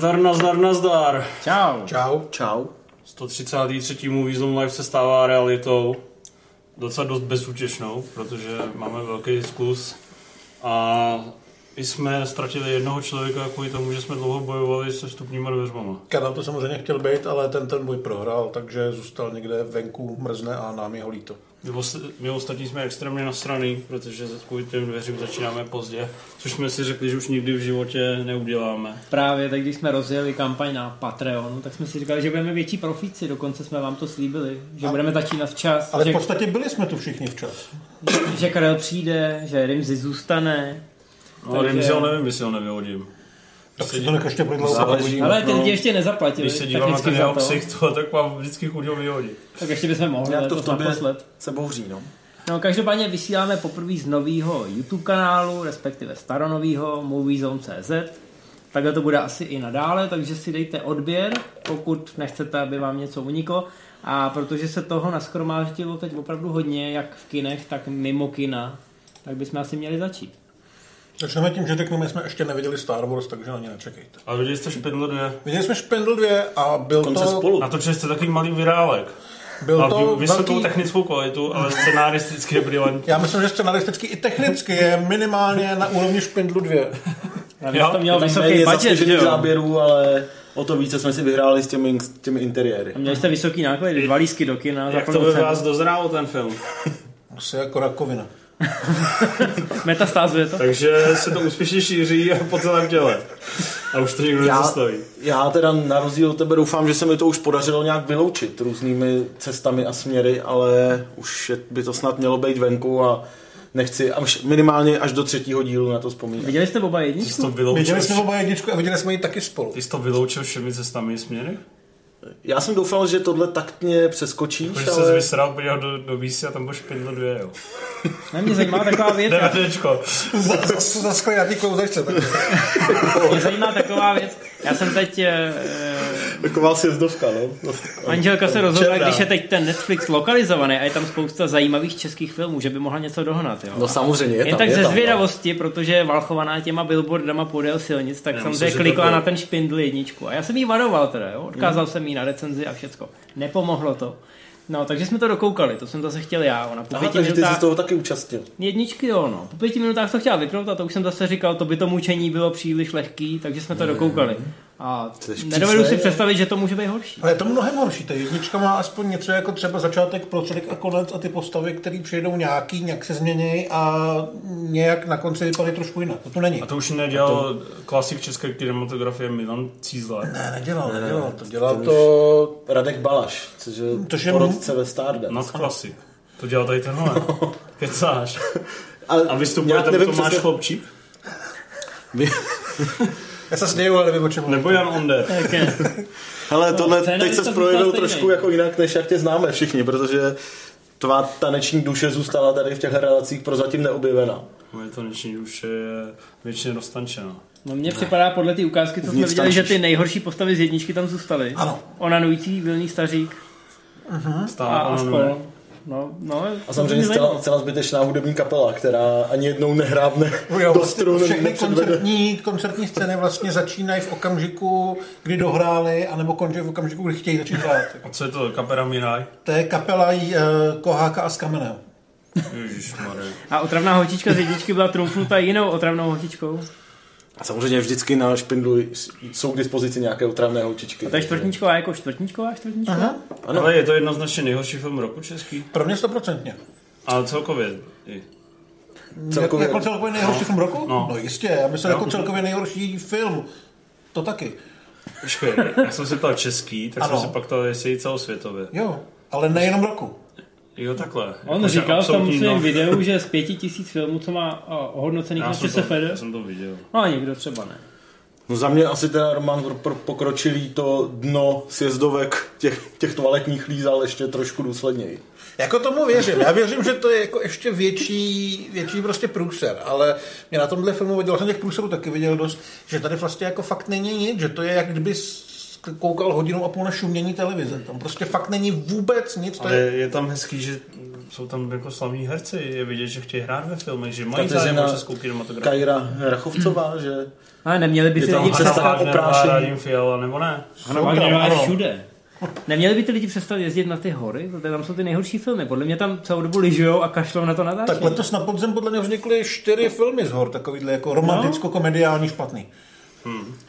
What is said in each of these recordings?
Nazdar, nazdar, nazdar. Čau. Čau. Čau. 133. Movie Live se stává realitou. Docela dost bezútěšnou, protože máme velký zkus. A my jsme ztratili jednoho člověka kvůli tomu, že jsme dlouho bojovali se vstupníma dveřmama. Kanal to samozřejmě chtěl být, ale ten ten boj prohrál, takže zůstal někde venku, mrzne a nám jeho líto. My, ost- my ostatní jsme extrémně nasraný, protože kvůli těm dveřím začínáme pozdě, což jsme si řekli, že už nikdy v životě neuděláme. Právě tak, když jsme rozjeli kampaň na Patreonu, tak jsme si říkali, že budeme větší profíci, dokonce jsme vám to slíbili, že A- budeme začínat včas, Ale v že, podstatě byli jsme tu všichni včas. že Karel přijde, že Rimzi zůstane. No, Takže- Takže... ho nevím, jestli ho nevyhodím. Tak si to nech ještě pro dlouho Záleží. uvidíme. Ale ty no, lidi ještě nezaplatili, Když se dívám na ten jeho ksicht, to, tak mám vždycky chuť ho vyhodit. Tak ještě bychom mohli, ale to to v tobě naposled. se bouří, no. No, každopádně vysíláme poprvé z nového YouTube kanálu, respektive staronového MovieZone.cz. Takhle to bude asi i nadále, takže si dejte odběr, pokud nechcete, aby vám něco uniklo. A protože se toho naskromáždilo teď opravdu hodně, jak v kinech, tak mimo kina, tak bychom asi měli začít. Začneme tím, že řekneme, jsme ještě neviděli Star Wars, takže na ně nečekejte. Ale viděli jste Špindlo 2? Viděli jsme Špindl 2 a byl Konce to, spolu. Natočili jste takový malý virálek. byl Má to vysokou velký, technickou kvalitu, ale scenaristicky je brilantní. já myslím, že scenaristicky i technicky je minimálně na úrovni Špindlu 2. Navíc Jo, to mělo Tam vysoký méně budget, jo? záběrů, ale o to více jsme si vyhráli s těmi, s těmi interiéry. A Měli jste vysoký náklady, dva lísky do kina Jak to by vás dozrálo ten film? Asi jako rakovina. Metastázuje to? Takže se to úspěšně šíří po celém těle. A už to nikdo Já, nezastaví. já teda na rozdíl od tebe doufám, že se mi to už podařilo nějak vyloučit různými cestami a směry, ale už je, by to snad mělo být venku a nechci až, minimálně až do třetího dílu na to vzpomínat. Viděli jste oba jedničku? Viděli jsme oba jedničku a viděli jsme ji taky spolu. ty jsi to vyloučil všemi cestami i směry? Já jsem doufal, že tohle taktně přeskočíš, jsi ale vysral, podíval do, do výsy a tam byl Špindlo 2, jo. Ne, mě zajímá taková věc, DVDčko. Zase zaskli na té klouzačce. tak. mě zajímá taková věc. Já jsem teď eh, taková sjezdovka, no. Manželka se rozhodla, Černá. když je teď ten Netflix lokalizovaný a je tam spousta zajímavých českých filmů, že by mohla něco dohnat. Jo? No samozřejmě, je Jen tam, tak je ze tam, no. zvědavosti, protože je valchovaná těma billboardama podél silnic, tak se že klikla to bylo- na ten špindl jedničku. A já jsem jí varoval teda, jo? odkázal jsem jí na recenzi a všecko. Nepomohlo to. No, takže jsme to dokoukali, to jsem zase chtěl já. Ona po Aha, pěti takže ty jsi minutách, z toho taky účastnil. jedničky jo, no. Po pěti minutách to chtěla vypnout a to už jsem zase říkal, to by to mučení bylo příliš lehký, takže jsme to dokoukali. A nedovedu si představit, že to může být horší. Ale je to mnohem horší. Ta jednička má aspoň něco jako třeba začátek, prostředek a konec a ty postavy, které přijedou nějaký, nějak se změní a nějak na konci vypadají trošku jinak. To tu není. A to už nedělal klasik české kinematografie Milan Cízle. Ne, nedělal, nedělal. To dělal to... Radek Balaš, což je Což je porodce ve Stardust. Nad klasik. To dělal tady tenhle. Kecáš. Ale A vystupuje tam nevím Tomáš přesně- Chlopčík? Vy- Já se směju, ale nevím, o čem Nebo Jan Onder? Tak je. Hele, tohle scénář teď se projevil trošku jako jinak, než jak tě známe všichni, protože tvá taneční duše zůstala tady v těch relacích prozatím neobjevená. Moje taneční duše je většině dostančena. No mně připadá podle té ukázky, co jsme viděli, že tančíš. ty nejhorší postavy z jedničky tam zůstaly. Ano. Onanující vilný stařík a, Stále a spol. No, no, A samozřejmě zcela, zcela zbytečná hudební kapela, která ani jednou nehrábne Jo, do vlastně strun, všechny koncertní, koncertní scény vlastně začínají v okamžiku, kdy dohráli, anebo končí v okamžiku, kdy chtějí začít hrát. A co je to? Kapera Miraj? To je kapela uh, Koháka a Skameného. Ježišmarja. A otravná hotička z jedničky byla trumfnuta jinou otravnou hotičkou. A samozřejmě vždycky na špindlu jsou k dispozici nějaké otravné holčičky. A to je čtvrtníčková jako čtvrtníčková čtvrtníčková? Aha. Ano. Ale je to jednoznačně nejhorší film roku český. Pro mě stoprocentně. Ale celkově. i. Celkově. Celkově. Jako celkově nejhorší film roku? No. No jistě, já myslím Jo. jako celkově nejhorší film. To taky. Počkej, já jsem se ptal český, tak Ano. jsem se pak ptal, jestli i celosvětově. Jo, ale nejenom roku. Jo, takhle. On Jakože říkal v tom svém no. videu, že z pěti tisíc filmů, co má o, ohodnocených na ČSFD, já jsem to viděl. no a někdo třeba ne. No za mě asi teda Roman pro- pokročilý to dno sjezdovek těch, těch toaletních lízal ještě trošku důsledněji. Jako tomu věřím. Já věřím, že to je jako ještě větší, větší prostě průser, ale mě na tomhle filmu viděl, jsem těch průserů taky viděl dost, že tady vlastně jako fakt není nic, že to je jak kdyby koukal hodinu a půl na šumění televize. Tam prostě fakt není vůbec nic. Ale je, je tam hezký, že jsou tam jako slavní herci, je vidět, že chtějí hrát ve filmech, že mají zájem o českou kinematografii. Kajra Rachovcová, že Ale neměli by ty lidi přestat... o prášení. Radim Fiala, nebo ne? Ano, je všude. Neměli by ty lidi přestat jezdit na ty hory? Protože tam jsou ty nejhorší filmy. Podle mě tam celou dobu lyžujou a kašlou na to natáčení. Tak letos na podzem podle mě vznikly čtyři filmy z hor, takovýhle jako romanticko-komediální špatný.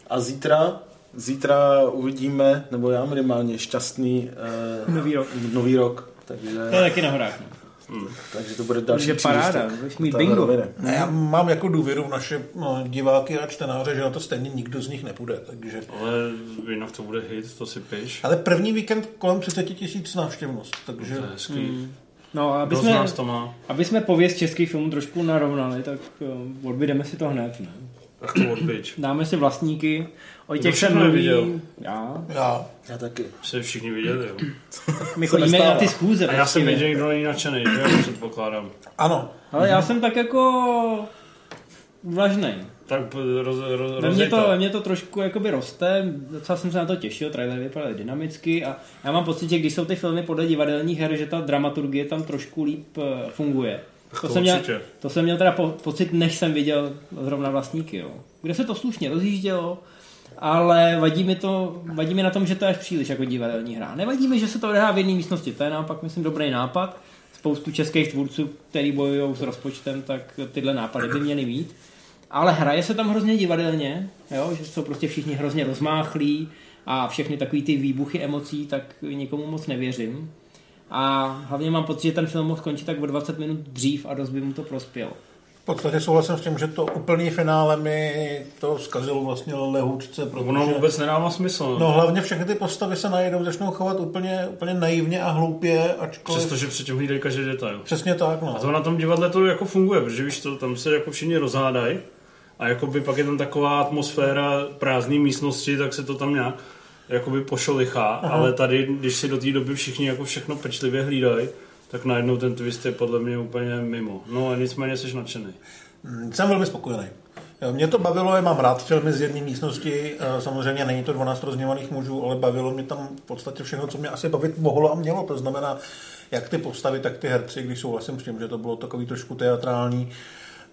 a zítra Zítra uvidíme, nebo já minimálně, šťastný uh, Nový rok. nový rok. To je Takže, taky na horách. No. takže to bude další Takže paráda, budeš mít bingo. Ne, já mám jako důvěru v naše no, diváky a čtenáře, že na to stejně nikdo z nich nepůjde. Takže... Ale jinak to bude hit, to si piš. Ale první víkend kolem 30 tisíc návštěvnost, takže To je hezký. No a aby Kdo jsme, nás to má? aby jsme pověst českých filmů trošku narovnali, tak uh, odbydeme si to hned. Ne? Tak to odbyč. Dáme si vlastníky. O těch jsem mluví. Já. já. Já taky. Se všichni viděli, jo. My chodíme na ty schůze. A já jsem prostě. viděl, někdo není nadšený, že jo, předpokládám. Ano, Ale já jsem tak jako vlažnej. Tak roz, roz, Ve mně, to, ve mně to trošku jakoby roste, docela jsem se na to těšil, trailer vypadal dynamicky a já mám pocit, že když jsou ty filmy podle divadelních her, že ta dramaturgie tam trošku líp eh, funguje. to jsem měl, určitě. to jsem měl teda po, pocit, než jsem viděl zrovna vlastníky, jo. kde se to slušně rozjíždělo, ale vadí mi, to, vadí mi na tom, že to je až příliš jako divadelní hra. Nevadí mi, že se to odehrá v jedné místnosti, to je naopak, myslím, dobrý nápad. Spoustu českých tvůrců, který bojují s rozpočtem, tak tyhle nápady by měly mít. Ale hraje se tam hrozně divadelně, jo? že jsou prostě všichni hrozně rozmáchlí a všechny takový ty výbuchy emocí, tak nikomu moc nevěřím. A hlavně mám pocit, že ten film mohl skončit tak o 20 minut dřív a dost by mu to prospělo. V podstatě souhlasím s tím, že to úplný finále mi to zkazilo vlastně lehůčce, protože... Ono vůbec nedává smysl. No hlavně všechny ty postavy se najednou začnou chovat úplně, úplně naivně a hloupě, ačkoliv... Přestože předtím hlídají každý detail. Přesně tak, no. A to na tom divadle to jako funguje, protože víš to, tam se jako všichni rozhádají a jakoby pak je tam taková atmosféra prázdné místnosti, tak se to tam nějak jakoby pošolichá, ale tady, když si do té doby všichni jako všechno pečlivě hlídají, tak najednou ten twist je podle mě úplně mimo. No a nicméně jsi nadšený. Mm, Jsem velmi spokojený. Mě to bavilo, já mám rád filmy z jedné místnosti, eh, samozřejmě není to 12 rozněvaných mužů, ale bavilo mě tam v podstatě všechno, co mě asi bavit mohlo a mělo, to znamená, jak ty postavy, tak ty herci, když souhlasím s tím, že to bylo takový trošku teatrální,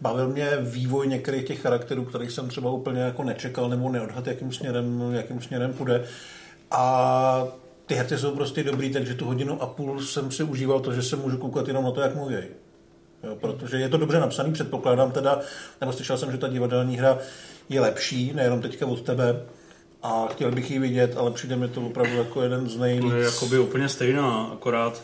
bavil mě vývoj některých těch charakterů, kterých jsem třeba úplně jako nečekal nebo neodhad, jakým směrem, jakým směrem půjde. A ty herci jsou prostě dobrý, takže tu hodinu a půl jsem si užíval to, že se můžu koukat jenom na to, jak mluví. Jo, protože je to dobře napsaný, předpokládám teda, nebo slyšel jsem, že ta divadelní hra je lepší, nejenom teďka od tebe, a chtěl bych ji vidět, ale přijde mi to opravdu jako jeden z nejvíc... To je jakoby úplně stejná, akorát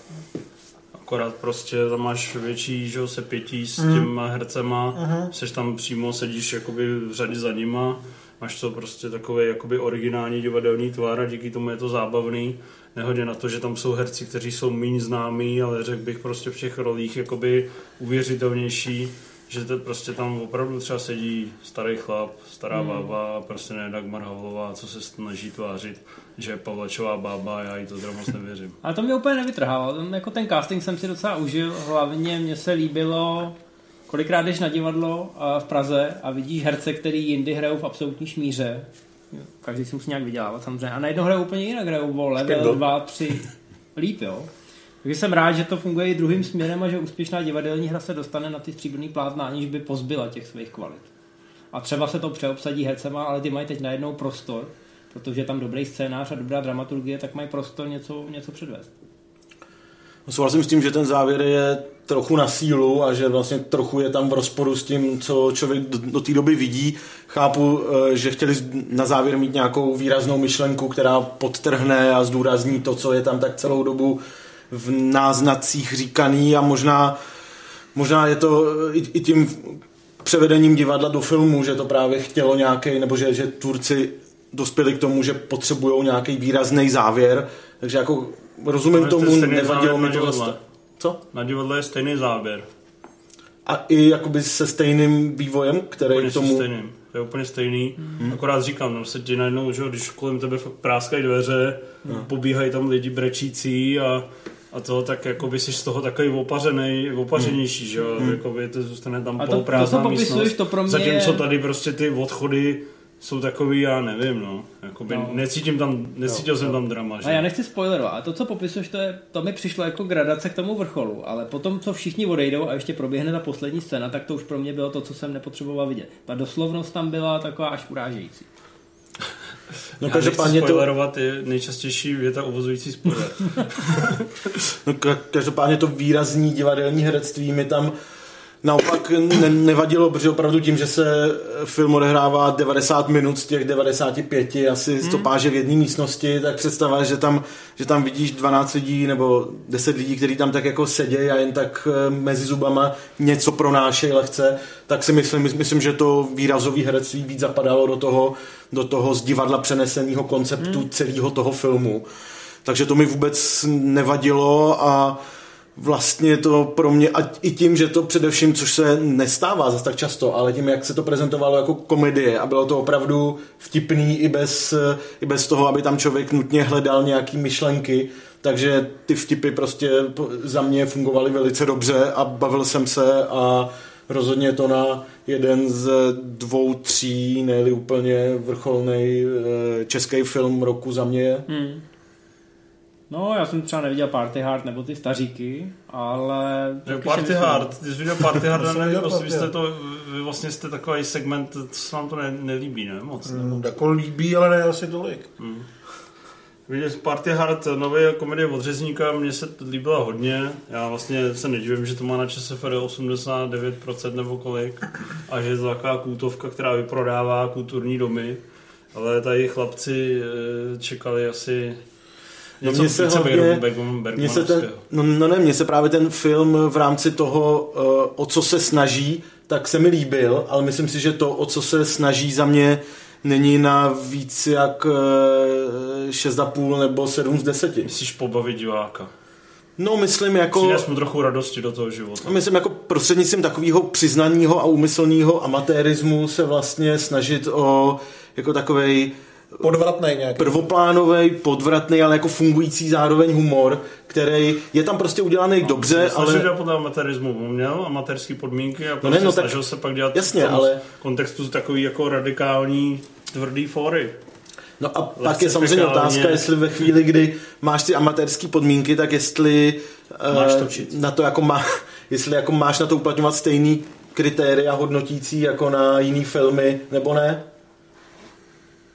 akorát prostě tam máš větší, že se pětí s těma hercema, seš tam přímo, sedíš jakoby v řadě za nima, máš to prostě takový jakoby originální divadelní tvar a díky tomu je to zábavný. Nehodě na to, že tam jsou herci, kteří jsou méně známí, ale řekl bych prostě v těch rolích jakoby uvěřitelnější, že to prostě tam opravdu třeba sedí starý chlap, stará Hmm. bába a prostě ne Dagmar Havlová, co se snaží tvářit, že je Pavlačová bába a já jí to teda moc nevěřím. Ale to mě úplně nevytrhalo. Ten, jako ten casting jsem si docela užil. Hlavně mně se líbilo, kolikrát jdeš na divadlo v Praze a vidíš herce, který jindy hrajou v absolutní šmíře. Každý si musí nějak vydělávat samozřejmě. A najednou hrajou úplně jinak, hrajou o level Skandal. 2, 3 líp, jo. Takže jsem rád, že to funguje i druhým směrem a že úspěšná divadelní hra se dostane na ty stříbrný plátna, aniž by pozbyla těch svých kvalit. A třeba se to přeobsadí hercema, ale ty mají teď najednou prostor, protože je tam dobrý scénář a dobrá dramaturgie, tak mají prostor něco, něco předvést. Souhlasím s tím, že ten závěr je trochu na sílu a že vlastně trochu je tam v rozporu s tím, co člověk do, té doby vidí. Chápu, eh, že chtěli na závěr mít nějakou výraznou myšlenku, která podtrhne a zdůrazní to, co je tam tak celou dobu v náznacích říkaný a možná, možná je to i, i tím převedením divadla do filmu, že to právě chtělo nějaký, nebo že, že tvůrci dospěli k tomu, že potřebují nějaký výrazný závěr, takže jako rozumím to tomu, nevadilo mi na to divadle. vlastně. Co? Na divadle je stejný záběr. A i jakoby se stejným vývojem, který Úplně k tomu... stejným. To je úplně stejný. Hmm. Akorát říkám, no se ti najednou, že když kolem tebe fakt práskají dveře, hmm. pobíhají tam lidi brečící a, a to, tak jako by si z toho takový opařený, opařenější, že jo, hmm. jako by to zůstane tam A to- to, co popisuješ, místnost. to pro mě Zatímco tady prostě ty odchody jsou takový, já nevím, no. Jakoby No. necítím tam, necítil jsem tam drama, že? A já nechci spoilerovat, a to, co popisuješ, to, je, to mi přišlo jako gradace k tomu vrcholu, ale potom, co všichni odejdou a ještě proběhne ta poslední scéna, tak to už pro mě bylo to, co jsem nepotřeboval vidět. Ta doslovnost tam byla taková až urážející. No já každopádně nechci to, spoilerovat, je nejčastější věta uvozující spoiler. no, ka- každopádně to výrazní divadelní herectví mi tam naopak ne- nevadilo, protože opravdu tím, že se film odehrává 90 minut z těch 95 asi stopáže v jedné místnosti, tak představa, že tam, že tam vidíš 12 lidí nebo 10 lidí, kteří tam tak jako sedějí a jen tak eh, mezi zubama něco pronášejí lehce, tak si myslím, myslím, že to výrazový herectví víc zapadalo do toho, do toho z divadla přeneseného konceptu celého toho filmu. Takže to mi vůbec nevadilo a vlastně to pro mě, a i tím, že to především, což se nestává zase tak často, ale tím, jak se to prezentovalo jako komedie a bylo to opravdu vtipný i bez, i bez toho, aby tam člověk nutně hledal nějaký myšlenky, takže ty vtipy prostě za mě fungovaly velice dobře a bavil jsem se a rozhodně to na jeden z dvou, tří, ne úplně vrcholný český film roku za mě. Hmm. No, já jsem třeba neviděl Party Hard nebo ty staříky, ale... Jo, Party myslím- Hard, ty jsi viděl Party Hard, To jsem ne, viděl prostě, vy jste to, vy vlastně jste takový segment, co se vám to ne, nelíbí, ne? Moc. Ne? Mm, Jako líbí, ale ne asi tolik. Viděl jsi Party Hard, nový komedie od Řezníka, mně se to líbila hodně. Já vlastně se nedivím, že to má na ČSFR 89% nebo kolik. A že je to taková kultovka, která vyprodává kulturní domy. Ale tady chlapci eh, čekali asi něco mně se Bergman- Mně se ten, no, no ne, mně se právě ten film v rámci toho, eh, o co se snaží, tak se mi líbil, ale myslím si, že to, o co se snaží za mě, není na víc jak eh, 6,5 nebo 7 z 10. Myslíš pobavit diváka? No myslím jako... Přines mu trochu radosti do toho života. Myslím jako prostřednictvím takového přiznaného a úmyslného amatérismu se vlastně snažit o jako takovej Podvratnej nějaký. prvoplánový, podvratný, ale jako fungující zároveň humor, který je tam prostě udělaný dobře, ale... ale... dělat podle amatérismu, měl amatérské podmínky a No prostě ne, no tak- snažil se pak dělat jasně, v tom ale- kontextu takový jako radikální tvrdý fory. No a pak Lehce je samozřejmě otázka, jestli ve chvíli, kdy máš ty amatérské podmínky, tak jestli Máš eh, točit. na to jako má, jestli jako máš na to uplatňovat stejný kritéria hodnotící jako na jiný filmy, nebo ne?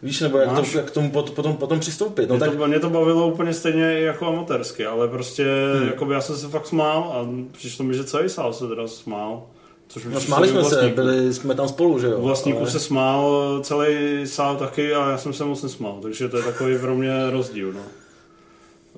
Víš, nebo jak, Máš. to, jak k tomu pot- potom, potom přistoupit? No Mě, tak to, mě to bavilo úplně stejně jako amatérsky, ale prostě hmm. jakoby já jsem se fakt smál a přišlo mi, že celý sál se teda smál. Což no, smáli jsme se, vlastníků. byli jsme tam spolu, že jo? U vlastníků Ale- se smál celý sál taky a já jsem se moc nesmál, takže to je takový pro mě rozdíl. No.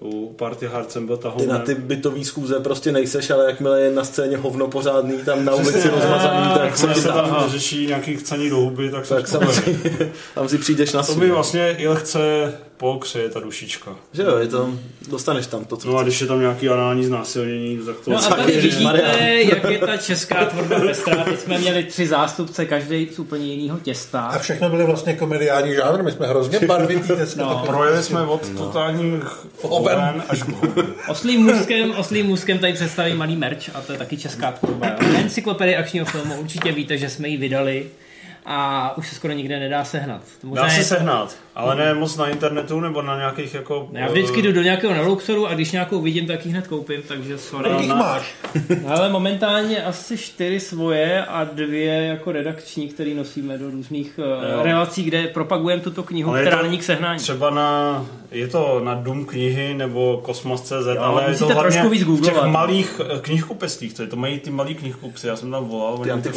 U Party Hard jsem byl Ty tahounem. na ty bytový schůze prostě nejseš, ale jakmile je na scéně hovno pořádný, tam na ulici rozmazaný, tak se ti se tam, tam řeší nějaký chcení do huby, tak, tak samozřejmě, tam si přijdeš na To mi vlastně i lehce pokřeje ta dušička. Že jo, je to, dostaneš tam to, co No a když je tam nějaký anální znásilnění, tak to... No a tady vidíte, jak je ta česká tvorba pestrá. Teď jsme měli tři zástupce, každý z úplně jiného A těsta. všechno byly vlastně komediální žánr, my jsme hrozně barvitý. No. Projeli jsme od totálních oven až. Oslým můzkem, oslým můzkem tady představí malý merch a to je taky česká tvorba. jo. Encyklopedii akčního filmu určitě víte, že jsme ji vydali a už se skoro nikde nedá sehnat. To možná Dá se je- sehnat, ale ne moc na internetu nebo na nějakých jako... Já vždycky jdu do nějakého Naluxoru a když nějakou vidím, tak ji hned koupím, takže sorry. Kolik na- máš? Ale momentálně asi čtyři svoje a dvě jako redakční, které nosíme do různých Jo. uh, relací, kde propagujeme tuto knihu, Ale která není k sehnání. Třeba na, je to na Dům knihy nebo Kosmos.cz, ale je to musíte hlavně trošku víc v těch googlovat. malých eh, knihkupectvích, to, je, to mají ty malí knihkupci, já jsem tam volal, oni mi to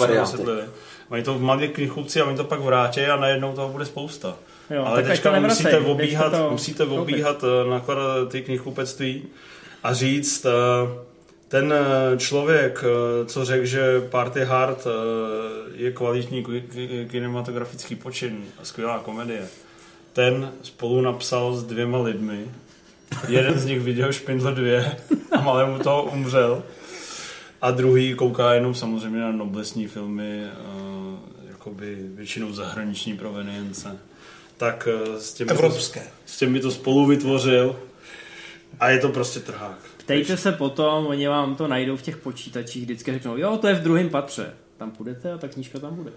Mají to malí knihkupci a oni to pak vrátí a najednou toho bude spousta. Jo, ale ať to teďka nevracej, musíte obíhat, to musíte obíhat eh, nakladat ty knihkupectví a říct, eh, ten eh, člověk, co řekl, že Party Hard je kvalitní ki- ki- kinematografický počin a skvělá komedie, ten spolu napsal s dvěma lidmi. Jeden z nich viděl Špindle 2 a malému toho umřel. A druhý kouká jenom samozřejmě na noblesní filmy, jakoby většinou zahraniční provenience. Tak eh, s těmi, to, Evropské. s těmi to spolu vytvořil a je to prostě trhák. Ptejte se potom, oni vám to najdou v těch počítačích, vždycky řeknou, jo, to je v druhém patře. Tam půjdete a ta knížka tam bude.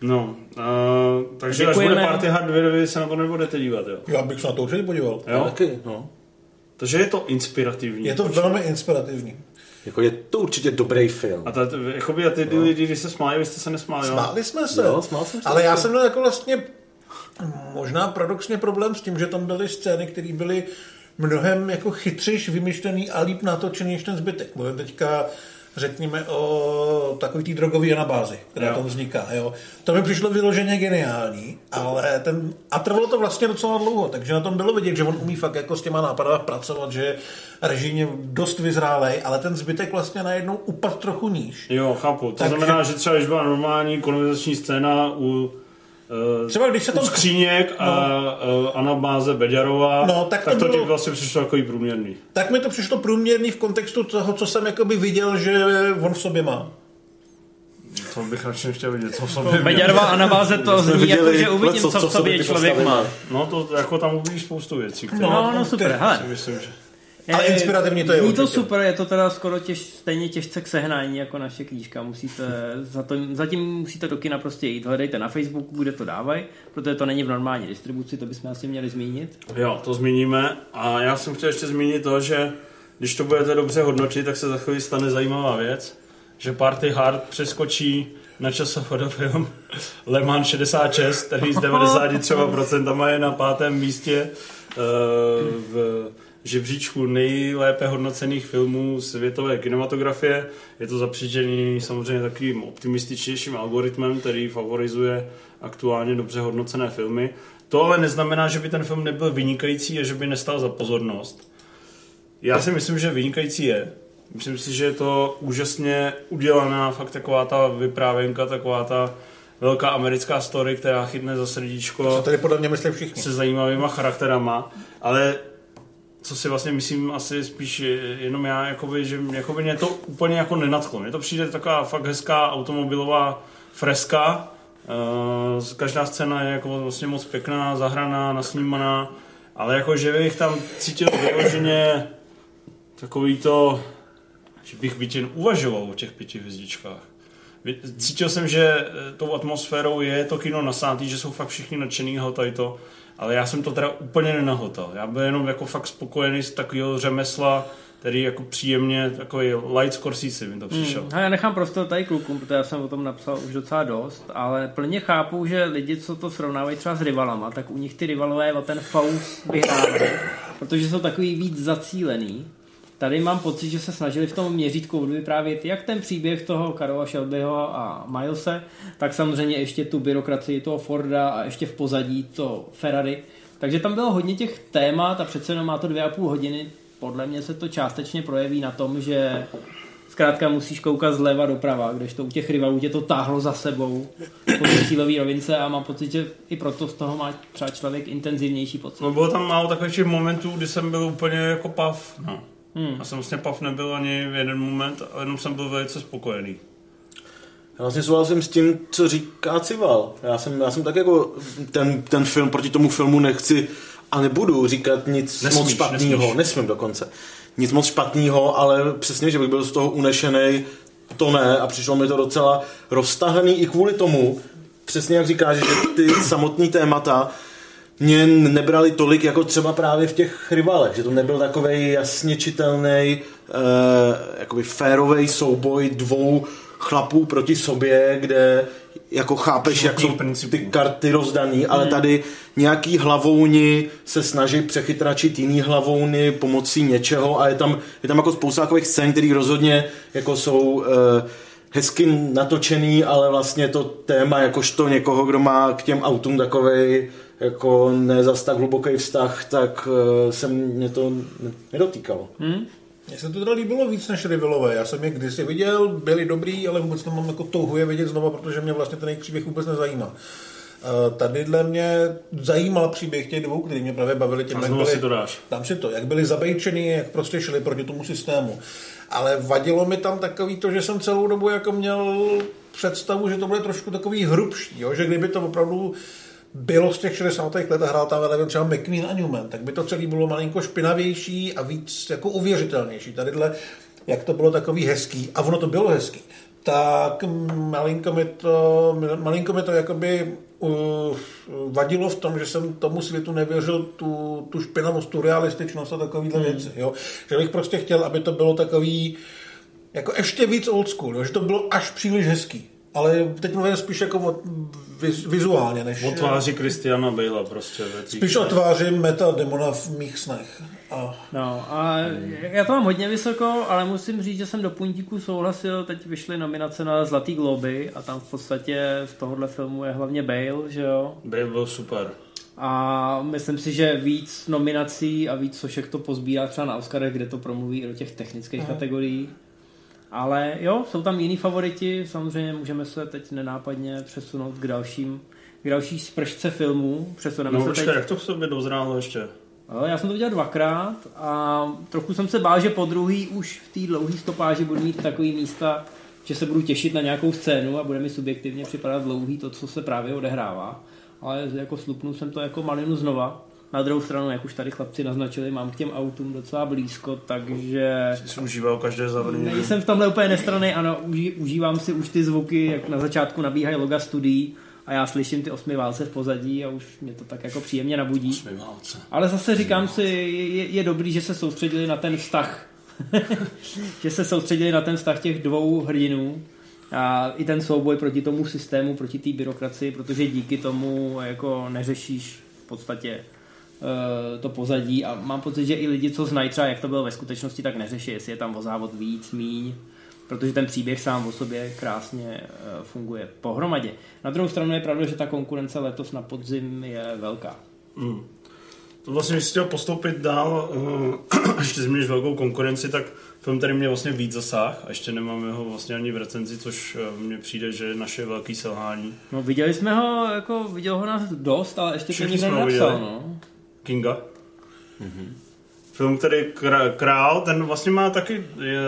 No, uh, takže Děkujeme. až bude Party Hard 2, vy se na to nebudete dívat, jo? Já bych se na to určitě podíval. jo? Taky, no. Takže je to inspirativní. Je to velmi inspirativní. Jako je to určitě dobrý film. A, ta, jakoby, a ty no. lidi, když se smáli, vy jste se nesmáli? Smáli jsme se. Jo, smál jsem se. Ale já jsem měl jako vlastně možná paradoxně problém s tím, že tam byly scény, které byly mnohem jako chytřejš vymyšlený a líp natočený než ten zbytek. Mluvím teďka řekněme o takový té drogové anabázi, která Jo. tam vzniká. Jo. To mi přišlo vyloženě geniální, ale ten, a trvalo to vlastně docela dlouho, takže na tom bylo vidět, že on umí fakt jako s těma nápadama pracovat, že je režijně dost vyzrálej, ale ten zbytek vlastně najednou upad trochu níž. Jo, chápu. To Takže- znamená, že třeba když byla normální konverzační scéna u Třeba když se tam skříněk a uh, Anabáze Beďarová, No, tak to tak to ti bylo- vlastně přišlo jako průměrný. tak mi to přišlo průměrný v kontextu toho, co jsem jakoby viděl, že on v sobě má. To bych radši nechtěl vidět, co v sobě měl. Beďarová anabáze to zní jako, že uvidím, co co v sobě člověk má. No to jako tam uvidíš spoustu věcí, které No, no super, hele. myslím, že... Ale inspirativní to je Zní to super, je to teda skoro těž, stejně těžce k sehnání jako naše knížka. Musíte, za to, zatím musíte do kina prostě jít. Hledejte na Facebooku, kde to dávají, protože to není v normální distribuci, to bychom asi měli zmínit. Jo, to zmíníme. A já jsem chtěl ještě zmínit to, že když to budete dobře hodnotit, tak se za chvíli stane zajímavá věc, že Party Hard přeskočí na časový film Le Mans 66, který s 93% je na pátém místě eh, v žebříčku nejlépe hodnocených filmů světové kinematografie. Je to zapříčený samozřejmě takovým optimističnějším algoritmem, který favorizuje aktuálně dobře hodnocené filmy. To ale neznamená, že by ten film nebyl vynikající a že by nestal za pozornost. Já si myslím, že vynikající je. Myslím si, že je to úžasně udělaná, fakt taková ta vyprávěnka, taková ta velká americká story, která chytne za To srdíčko tady podle mě myslí všichni. se zajímavýma charakterama, ale co si vlastně myslím asi spíš jenom já, jakoby, že jakoby mě to úplně jako nenadchlo. Mně to přijde taková fakt hezká automobilová freska. Uh, každá scéna je jako vlastně moc pěkná, zahraná, nasnímaná, ale jako, že bych tam cítil vyloženě takový to, že bych byť jen uvažoval o těch pěti hvězdičkách. Cítil jsem, že eh, tou atmosférou je to kino nasátý, že jsou fakt všichni nadšený hotají to, ale já jsem to teda úplně nenahotal. Já byl jenom jako fakt spokojený z takového řemesla, který jako příjemně, takový light Scorsese mi to přišel. Hmm. Já nechám prostor tady klukům, protože já jsem o tom napsal už docela dost, ale plně chápu, že lidi, co to srovnávají třeba s rivalama, tak u nich ty rivalové o ten faust vyhrávají, protože jsou takový víc zacílený. Tady mám pocit, že se snažili v tom měřítku vyprávět jak ten příběh toho Karola Shelbyho a Milese, tak samozřejmě ještě tu byrokracii toho Forda a ještě v pozadí to Ferrari. Takže tam bylo hodně těch témat a přece jenom má to dvě a půl hodiny. Podle mě se to částečně projeví na tom, že zkrátka musíš koukat zleva doprava, kdežto u těch rivalů tě to táhlo za sebou po té cílové rovince a mám pocit, že i proto z toho má třeba člověk intenzivnější pocit. No bylo tam málo takových momentů, kdy jsem byl úplně jako pav. No. Hmm. Já jsem vlastně pav nebyl ani v jeden moment, a jenom jsem byl velice spokojený. Já vlastně souhlasím s tím, co říká Cival. Já jsem, já jsem tak jako ten, ten film, proti tomu filmu nechci a nebudu říkat nic Nesmíš, moc špatného. nesmíš. Nesmím dokonce. Nic moc špatného, ale přesně, že bych byl z toho unešený, to ne. A přišlo mi to docela roztahaný i kvůli tomu, přesně jak říkáš, že ty samotné témata mě nebrali tolik jako třeba právě v těch rivalech, že to nebyl takový jasně čitelný, eh, jakoby férový souboj dvou chlapů proti sobě, kde jako chápeš, jak jsou principů. ty karty rozdaný, ale tady nějaký hlavouni se snaží přechytračit jiný hlavouny pomocí něčeho a je tam, je tam jako spousta takových scén, které rozhodně jako jsou eh, hezky natočený, ale vlastně to téma jakožto někoho, kdo má k těm autům takovej jako ne zas tak hluboký vztah, tak eh, se mě to ne- nedotýkalo. Hmm? Mně se to teda líbilo víc než Rivilové. Já jsem je kdysi viděl, byli dobrý, ale vůbec nemám jako touhu je vidět znova, protože mě vlastně ten jejich příběh vůbec nezajímá. Eh, Tady dle mě zajímal příběh těch dvou, který mě právě bavili těm, A jak byli, si to dáš. tam si to, jak byli zabejčený, jak prostě šli proti tomu systému. Ale vadilo mi tam takový to, že jsem celou dobu jako měl představu, že to bude trošku takový hrubší, jo? že kdyby to opravdu bylo z těch 60. let a hrál tam nevím, třeba McQueen a Newman, tak by to celé bylo malinko špinavější a víc jako uvěřitelnější. Tadyhle, jak to bylo takový hezký, a ono to bylo hezký, tak malinko mi to, malinko mi to jakoby uh, vadilo v tom, že jsem tomu světu nevěřil tu, tu špinavost, tu realističnost a takovýhle hmm. věci. Jo? Že bych prostě chtěl, aby to bylo takový jako ještě víc old school, jo? že to bylo až příliš hezký. Ale teď mluvím spíš jako vizuálně, než... O tváři Kristiana Bale prostě. Spíš o tváři meta demona v mých snech. A... No a já to mám hodně vysoko, ale musím říct, že jsem do puntíku souhlasil, teď vyšly nominace na Zlatý globy a tam v podstatě z tohohle filmu je hlavně Bale, že jo? Bale byl super. A myslím si, že víc nominací a víc sošek to pozbírá třeba na Oscarech, kde to promluví i do těch technických Aha. kategorií. Ale jo, jsou tam jiní favoriti, samozřejmě můžeme se teď nenápadně přesunout k dalším, k další spršce filmů. Přesuneme no, se počkej, teď... jak to v sobě dozrálo ještě? Já jsem to viděl dvakrát a trochu jsem se bál, že po druhý už v té dlouhé stopáži budu mít takový místa, že se budu těšit na nějakou scénu a bude mi subjektivně připadat dlouhý to, co se právě odehrává. Ale jako slupnul jsem to jako malinu znova. Na druhou stranu, jak už tady chlapci naznačili, mám k těm autům docela blízko, takže... Jsi užíval každé zavření. Nejsem v tomhle úplně nestraný, ano, uži, užívám si už ty zvuky, jak na začátku nabíhají loga studií a já slyším ty osmi válce v pozadí a už mě to tak jako příjemně nabudí. Osmi válce. Ale zase říkám si, je, je dobrý, že se soustředili na ten vztah. že se soustředili na ten vztah těch dvou hrdinů a i ten souboj proti tomu systému, proti té byrokracii, protože díky tomu jako neřešíš v podstatě to pozadí a mám pocit, že i lidi, co znají třeba, jak to bylo ve skutečnosti, tak neřeší, jestli je tam o závod víc, míň, protože ten příběh sám o sobě krásně eh, funguje pohromadě. Na druhou stranu je pravda, že ta konkurence letos na podzim je velká. Mm. To vlastně, když chtěl postoupit dál, uh, ještě zmíníš velkou konkurenci, tak film tady mě vlastně víc zasáh a ještě nemáme ho vlastně ani v recenzi, což mně přijde, že je naše velký selhání. No viděli jsme ho, jako viděl ho nás dost, ale ještě to nikdo nenapsal, no. Kinga? Mm-hmm. Film, který Král, ten vlastně má taky je,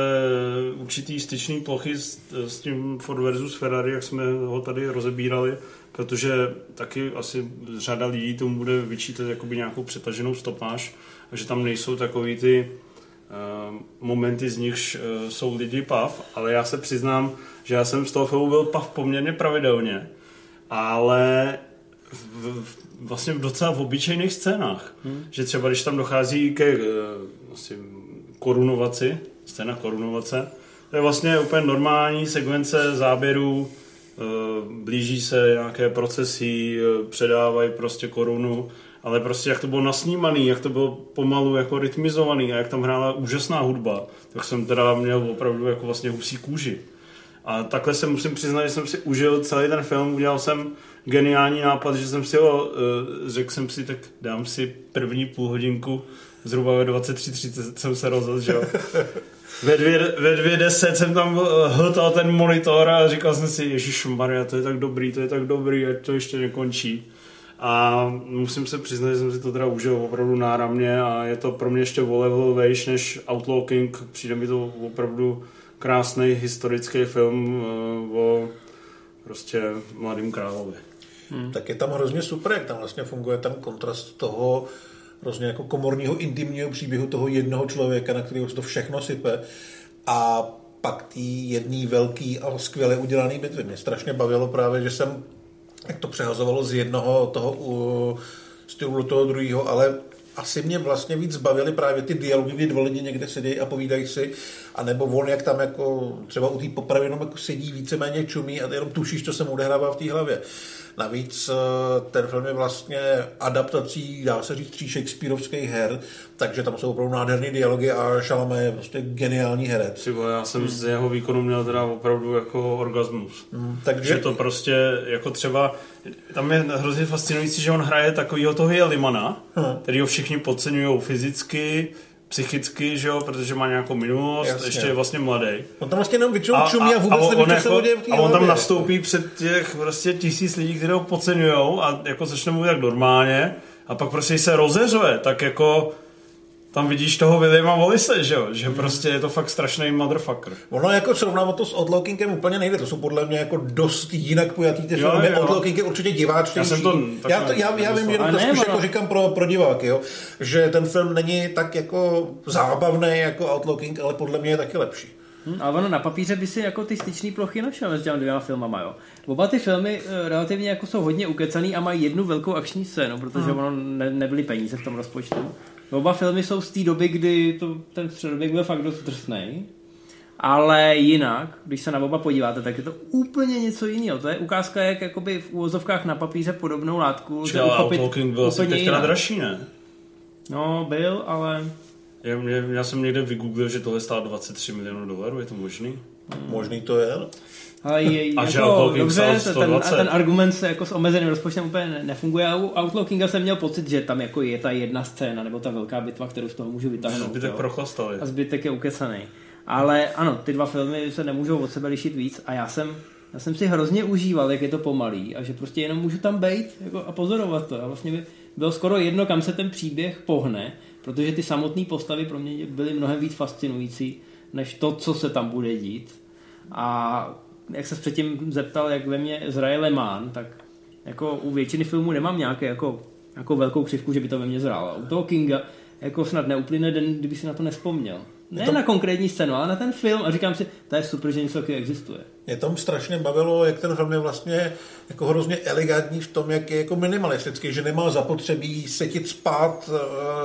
určitý styčný plochy s, s tím Ford versus Ferrari, jak jsme ho tady rozebírali, protože taky asi řada lidí tomu bude vyčítat jakoby nějakou přetaženou stopáž a že tam nejsou takový ty uh, momenty, z nichž uh, jsou lidi pav, ale já se přiznám, že já jsem z toho filmu byl pav poměrně pravidelně, ale v, vlastně docela v obyčejných scénách. Hmm. Že třeba když tam dochází ke vlastně, korunovaci, scéna korunovace, to je vlastně úplně normální sekvence záběrů, eh, blíží se nějaké procesy, eh, předávají prostě korunu, ale prostě jak to bylo nasnímaný, jak to bylo pomalu jako rytmizovaný a jak tam hrála úžasná hudba, tak jsem teda měl opravdu jako vlastně husí kůži. A takhle se musím přiznat, že jsem si užil celý ten film, udělal jsem geniální nápad, že jsem si ho, uh, řekl jsem si, tak dám si první půl hodinku, zhruba ve 23.30 jsem se rozhodl, že jo. Ve dvě, ve dvě deset jsem tam eh, hltal ten monitor a říkal jsem si, Ježíš Maria, to je tak dobrý, to je tak dobrý, ať to ještě nekončí. A musím se přiznat, že jsem si to teda užil opravdu náramně a je to pro mě ještě o level vejš než Outlaw King. Přijde mi to opravdu krásný historický film uh, o prostě mladým královi. Hmm. Tak je tam hrozně super, jak tam vlastně funguje ten kontrast toho hrozně jako komorního intimního příběhu toho jednoho člověka, na kterého se to všechno sype a pak tý jedný velký a skvěle udělaný bitvy. Mě strašně bavilo právě, že jsem jak to přehazovalo z jednoho toho uh, stylu do toho druhého, ale asi mě vlastně víc bavily právě ty dialogy, kdy dva lidi někde sedí a povídají si, anebo on, jak tam jako třeba u té popravy jenom jako sedí víceméně čumí a jenom tušíš, co se mu odehrává v té hlavě. Navíc eh, ten film je vlastně adaptací, dá se říct, tří Shakespeareovských her, takže tam jsou opravdu nádherné dialogy a Chalamet je prostě geniální herec. Třeba já jsem hmm. z jeho výkonu měl teda opravdu jako orgasmus. Hmm, takže... Že to prostě jako třeba, tam je hrozně fascinující, že on hraje takovýho toho Jelimana, hmm. který ho všichni podceňují fyzicky, psychicky, že jo, protože má nějakou minulost, Jasně. ještě je vlastně mladý. On tam vlastně jenom většinou čumí a, a vůbec neví, co jako, se A on tam nastoupí před těch prostě tisíc lidí, kteří ho podceňují a jako začne mluvit tak normálně a pak prostě se rozeřuje, tak jako tam vidíš toho Williama Wallise, že jo? Že hmm. prostě je to fakt strašný motherfucker. Ono jako srovnávat to s Odlockingem úplně nejde, to jsou podle mě jako dost jinak pojatý ty filmy. Odlocking je určitě diváčnější. Já, jsem to já, to, já, já vím, že to spíš jako říkám pro, pro diváky, jo? že ten film není tak jako zábavný jako Outlooking, ale podle mě je taky lepší. Hm, ale ono na papíře by si jako ty styční plochy našel mezi těmi dvěma filmama, jo. Oba ty filmy eh, relativně jako jsou hodně ukecaný a mají jednu velkou akční scénu, protože ono ne, nebyly peníze v tom rozpočtu. Oba filmy jsou z té doby, kdy to, ten středověk byl fakt dost drsnej. Ale jinak, když se na oba podíváte, tak je to úplně něco jiného. To je ukázka, jak jakoby v úvozovkách na papíře podobnou látku Čili Outlooking byl asi teďka jinak. dražší, ne? No, byl, ale Já, já, já jsem někde vygooglil, že tohle stálo 23 milionů dolarů, je to možný? Možný to je. Ale je, A jako, dobře, ten, 120. ten argument se jako s omezeným rozpočtem úplně ne- nefunguje. A u Outlookinga jsem měl pocit, že tam jako je ta jedna scéna, nebo ta velká bitva, kterou z toho můžu vytáhnout. Zbytek jo. prochlastali. A zbytek je ukesaný. Ale ano, ty dva filmy se nemůžou od sebe lišit víc a já jsem, já jsem si hrozně užíval, jak je to pomalý a že prostě jenom můžu tam být jako, a pozorovat to. A vlastně by bylo skoro jedno, kam se ten příběh pohne, protože ty samotné postavy pro mě byly mnohem víc fascinující, než to, co se tam bude dít. A jak se předtím zeptal, jak ve mně zraje Le Mans, tak jako u většiny filmů nemám nějaké jako, jako velkou křivku, že by to ve mně zrálo. U toho Kinga jako snad neuplyne den, kdyby si na to nespomněl. Ne to- na konkrétní scénu, ale na ten film a říkám si, to je super, že něco takového existuje. Mě tam strašně bavilo, jak ten film je vlastně jako hrozně elegantní v tom, jak je jako minimalistický, že nemá zapotřebí setit spát,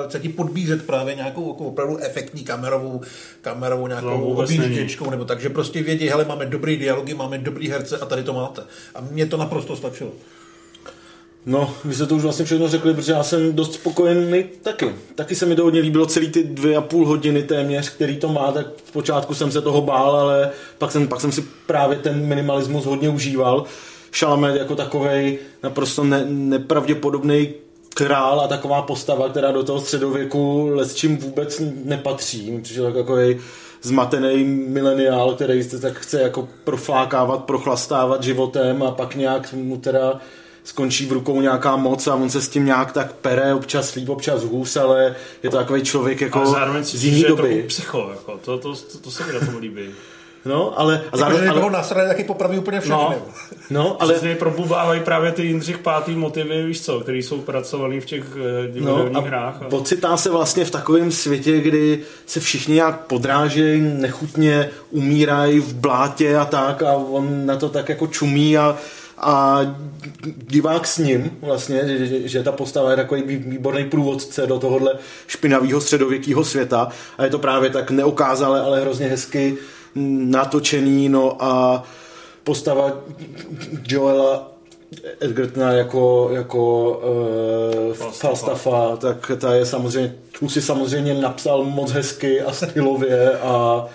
eh, se ti podbízet právě nějakou jako opravdu efektní kamerovou, kamerovou nějakou vůbec objížděčkou, nebo tak, že prostě vědí, hele, máme dobrý dialogy, máme dobrý herce a tady to máte. A mně to naprosto stačilo. No, vy jste to už vlastně všechno řekli, protože já jsem dost spokojený taky. Taky se mi to hodně líbilo celý ty dvě a půl hodiny téměř, který to má, tak v počátku jsem se toho bál, ale pak jsem, pak jsem si právě ten minimalismus hodně užíval. Chalamet jako takovej naprosto ne, nepravděpodobný král a taková postava, která do toho středověku s čím vůbec nepatří. Protože tak takový zmatený mileniál, který se tak chce jako proflákávat, prochlastávat životem a pak nějak mu teda skončí v rukou nějaká moc a on se s tím nějak tak pere, občas líp, občas hůz, ale je to takový člověk jako Ale zároveň z jiný že je doby. trochu psycho, jako. to, to, to, to se mi na tom líbí. No, ale, a Jako, že zároveň, někoho ale, nasrali, taky popraví úplně všechny. No. no, Ale ale, Přesně probubávají právě ty Jindřich pátý motivy, víš co, který jsou pracovaný v těch eh, No divadelních a hrách. A... pocitá se vlastně v takovém světě, kdy se všichni nějak podrážejí, nechutně umírají v blátě a tak a on na to tak jako čumí a, a divák s ním vlastně, že, že, ta postava je takový vý- výborný průvodce do tohohle špinavého středověkého světa a je to právě tak neokázale, ale hrozně hezky natočený, no a postava Joela Edgertona jako, jako uh, Falstaffa. Falstaffa, tak ta je samozřejmě, tu si samozřejmě napsal moc hezky a stylově a,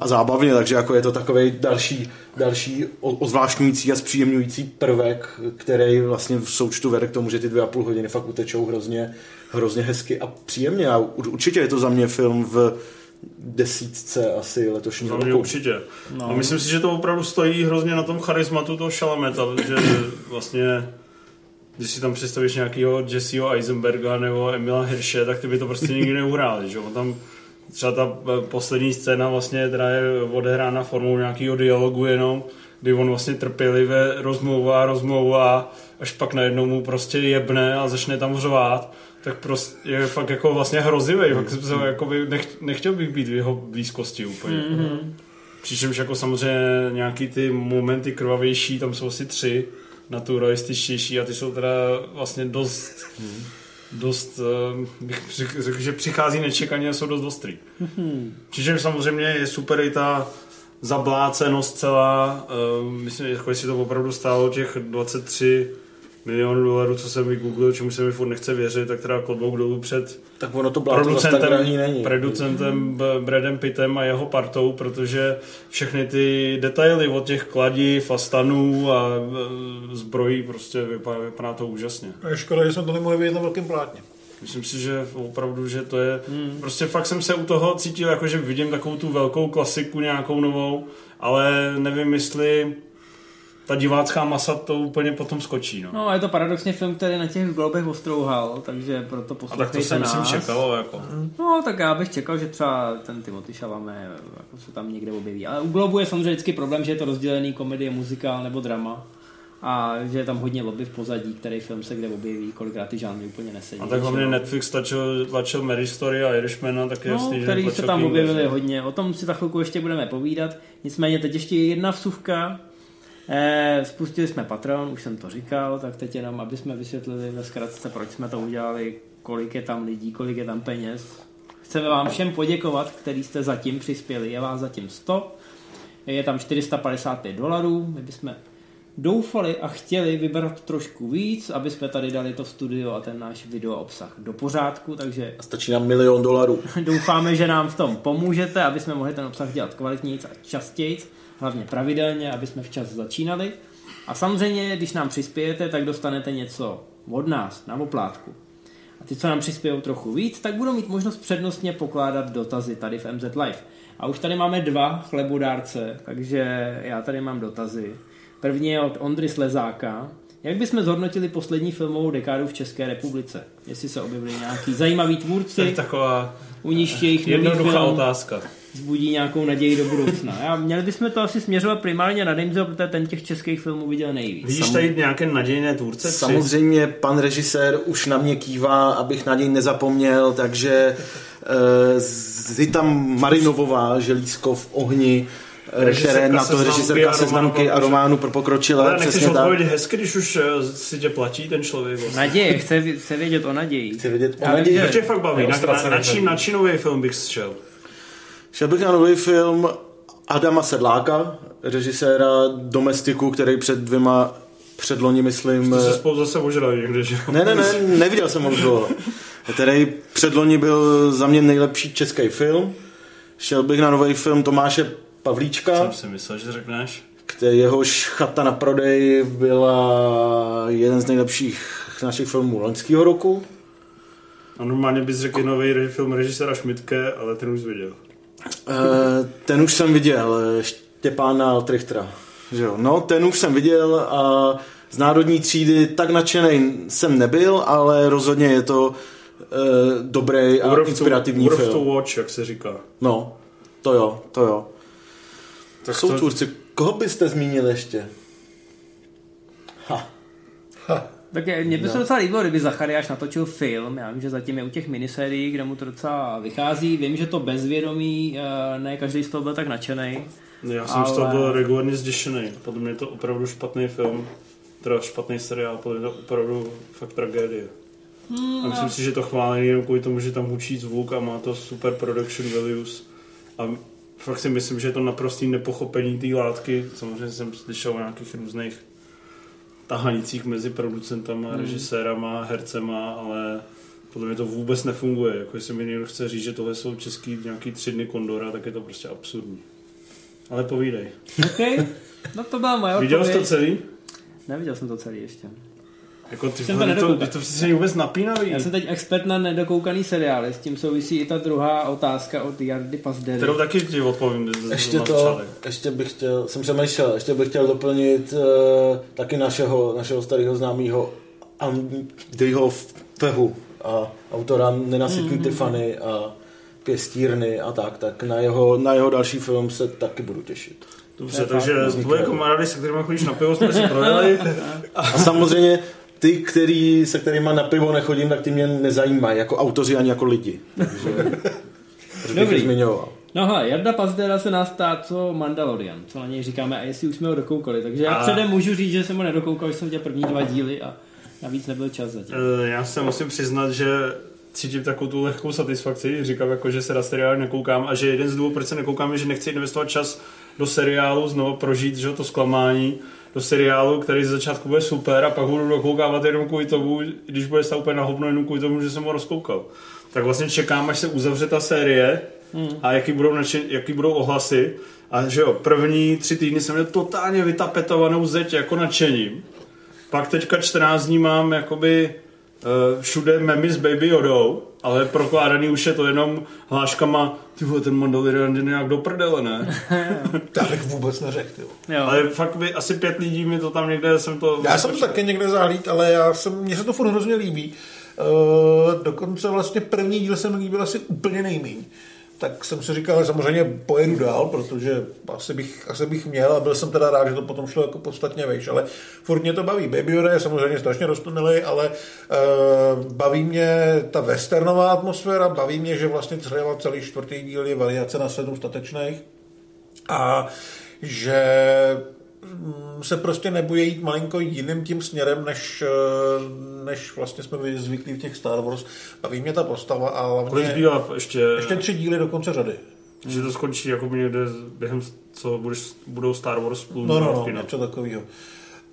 a zábavně, takže jako je to takový další, další ozvláštňující a zpříjemňující prvek, který vlastně v součtu vede k tomu, že ty dvě a půl hodiny fakt utečou hrozně, hrozně hezky a příjemně a ur- určitě je to za mě film v desítce asi letošního roku. určitě. No. A myslím si, že to opravdu stojí hrozně na tom charismatu toho Šalameta, že vlastně když si tam představíš nějakého Jesseho Eisenberga nebo Emila Hirsche, tak ty by to prostě nikdy neuhráli, že? On tam třeba ta eh, poslední scéna vlastně teda je odehrána formou nějakého dialogu jenom, kdy on vlastně trpělivě rozmlouvá, rozmlouvá, až pak najednou mu prostě jebne a začne tam řvát, tak prostě je fakt jako vlastně hrozivý, fakt jsem se jako by nech, nechtěl bych být v jeho blízkosti úplně. Mm-hmm. Přičemž jako samozřejmě nějaký ty momenty krvavější, tam jsou asi tři naturalističtější a ty jsou teda vlastně dost, dost, eh, bych řekl, že přichází nečekaně a jsou dost ostrý. Přičemž samozřejmě je super i ta zablácenost celá, uh, myslím, jako jestli to opravdu stálo těch 23 milionů dolarů, co jsem vygooglil, čemu se mi furt nechce věřit, tak teda klobouk dolů před Tak ono to drahý není. producentem Bradem Pittem a jeho partou, protože všechny ty detaily od těch kladiv a stanů a e, zbrojí prostě vypadá, vypadá to úžasně. A je škoda, že jsme to nemohli vidět na velkém plátně. Myslím si, že opravdu, že to je... Hmm. Prostě fakt jsem se u toho cítil, jako že vidím takovou tu velkou klasiku nějakou novou, ale nevím, jestli ta divácká masa to úplně potom skočí. No. No a je to paradoxně film, který na těch globech ostrouhal, takže proto A tak to poslouchejte jsem myslím čekalo. Jako. No, tak já bych čekal, že třeba ten Timothy Chalamet jako se tam někde objeví. Ale u Globu je samozřejmě vždycky problém, že je to rozdělený komedie, muzikál nebo drama. a že je tam hodně lobby v pozadí, který film se kde objeví, kolikrát ty žánry úplně nesedí. A tak hlavně Že- Netflix tlačil, tlačil Mary Story a Irishmana, tak je No, jasný, že který se netlačil tam objevili hodně. O tom si za chvilku ještě budeme povídat. Nicméně teď ještě jedna vsuvka. Eh, spustili jsme Patreon, už jsem to říkal, tak teď jenom, aby jsme vysvětlili ve zkratce, proč jsme to udělali, kolik je tam lidí, kolik je tam peněz. Chceme vám všem poděkovat, který jste zatím přispěli. Je vás zatím 100, je tam 455 dolarů. My bychom doufali a chtěli vybrat trošku víc, aby jsme tady dali to studio a ten náš video obsah do pořádku, takže A stačí nám milion dolarů. Doufáme, že nám v tom pomůžete, aby jsme mohli ten obsah dělat kvalitněji a častěji, hlavně pravidelně, aby jsme včas začínali. A samozřejmě, když nám přispějete, tak dostanete něco od nás na oplátku. A ty, co nám přispějou trochu víc, tak budou mít možnost přednostně pokládat dotazy tady v MZ Live. A už tady máme dva chlebodárce, takže já tady mám dotazy. První je od Ondry Slezáka. Jak bychom zhodnotili poslední filmovou dekádu v České republice? Jestli se objevili nějaký zajímaví To je tvůrci, taková u jejich nový jednoduchá film otázka. Zbudí nějakou naději do budoucna. Já, měli bychom to asi směřovat primárně na Denzel, protože ten těch českých filmů viděl nejvíc. Vidíš tady nějaké nadějné tvůrce? Tři? Samozřejmě pan režisér už na mě kývá, abych na něj nezapomněl, takže uh, Zita Marinovová, Želízko v ohni, eh, Režisérka které na to režisérka seznamky a románu pro pokročilé, Ale nechceš odpovědět hezky, když už eh, si tě platí ten člověk. Vlastně. Naděje, chce, chce vědět o naději. Chci vědět o naději. To tě fakt baví. Na, na, ostracený na, čí, film. na čí nový film bych šel? Šel bych na nový film Adama Sedláka, režiséra Domestiku, který před dvěma předloni, myslím... To se spolu zase ožrali někde, že? Ne, ne, ne, neviděl jsem ho dlouho. Který předloni byl za mě nejlepší český film. Šel bych na nový film Tomáše Pavlíčka, Jsem si myslel, že řekneš. který jehož chata na prodej byla jeden z nejlepších našich filmů loňského roku. A normálně bys řekl nový film režiséra Šmitke, ale ten už viděl. Eh, Ten už jsem viděl, eh, Štěpána Altrichtera. Že jo? No, ten už jsem viděl a z národní třídy tak nadšený jsem nebyl, ale rozhodně je to eh, dobrý a Worth to- inspirativní to film. watch, jak se říká. No, to jo, to jo. Tak Jsou to- tvůrci. Koho byste zmínil ještě? Ha. Tak je- mně by No. se docela líbilo, kdyby Zachariáš natočil film. Já vím, že zatím je u těch minisérií, kde mu to docela vychází. Vím, že to bezvědomí, eh, ne každý z toho byl tak nadšený. Já jsem z toho Ale- byl regulárně zděšený. Podle mě je to opravdu špatný film. Teda špatný seriál, podle mě to opravdu fakt tragédie. Hmm, a myslím si, že to chválení jenom kvůli tomu, že tam hučí zvuk a má to super production values. A fakt si myslím, že je to naprostý nepochopení té látky. Samozřejmě jsem slyšel o nějakých různých tahanicích mezi producentama, Hmm. režisérama, hercema, ale podle mě to vůbec nefunguje. Jako jestli mi někdo chce říct, že tohle jsou český nějaký tři dny kondora, tak je to prostě absurdní. Ale povídej. OK, no to byla moje Viděl jsi to celý? Neviděl jsem to celý ještě. Jako ty Jsem vole, to to, to, to přece vůbec napínavý. Já jsem teď expert na nedokoukaný seriály, s tím souvisí i ta druhá otázka od Jardy Pazdery. Kterou taky ti odpovím. Ještě to, začátek. ještě bych chtěl, jsem přemýšlel, ještě bych chtěl doplnit uh, taky našeho, našeho starého známého Andyho Fehu, a autora Nenasytní mm-hmm. Tiffany a Pěstírny a tak, tak na jeho, na jeho další film se taky budu těšit. Dobře, To je takže tvoje kamarády, se kterými chodíš na pivo, jsme si prodali. A samozřejmě ty, který, se kterými na pivo nechodím, tak ty mě nezajímají jako autoři ani jako lidi. Takže, Dobrý. zmiňoval. No hele, Jarda Pazdera se nás ptá, co Mandalorian, co na něj říkáme a jestli už jsme ho dokoukali. Takže já A- předem můžu říct, že jsem ho nedokoukal, že jsem viděl první dva díly a navíc nebyl čas zatím. Eh, Já se musím přiznat, že cítím takovou tu lehkou satisfakci, říkám jako, že se na seriál nekoukám a že jeden z důvodů, proč se nekoukám, je, že nechci investovat čas do seriálu, znovu prožít že, to zklamání, do seriálu, který z začátku bude super a pak budu dokoukávat jenom kvůli tomu, když bude stát úplně na hovno jenom kvůli tomu, že jsem ho rozkoukal. Tak vlastně čekám, až se uzavře ta série a jaký budou, način, jaký budou ohlasy. A že jo, první tři týdny jsem měl totálně vytapetovanou zeď jako nadšením. Pak teďka 14 dní mám jakoby uh, všude memy s Baby Yodou, ale prokládaný už je to jenom hláškama, ty vole, ten Mandalorian je nějak do prdele, ne? Bych vůbec neřekl. jo. Jo. Ale fakt by asi pět lidí mi to tam někde jsem to... Já jsem to taky někde zahlíd, ale já jsem, mně se to furt hrozně líbí. Uh, dokonce vlastně první díl se mi líbil asi úplně nejméně. Tak jsem si říkal, že samozřejmě pojedu dál, protože asi bych, asi bych měl a byl jsem teda rád, že to potom šlo jako podstatně vejš, ale furt mě to baví. Baby Yoda je samozřejmě strašně roztunilý, ale uh, baví mě ta westernová atmosféra, baví mě, že vlastně třeba celý čtvrtý díl je variace na sedm statečných a že se prostě nebojí jít malinko jiným tím směrem, než, eh, než vlastně jsme byli zvyklí v těch Star Wars. Baví mě ta postava a Kolik hlavně zbývá ještě, ještě tři díly do konce řady. že to skončí jako někde během, co budeš, budou Star Wars půl No, no, no, něco takového.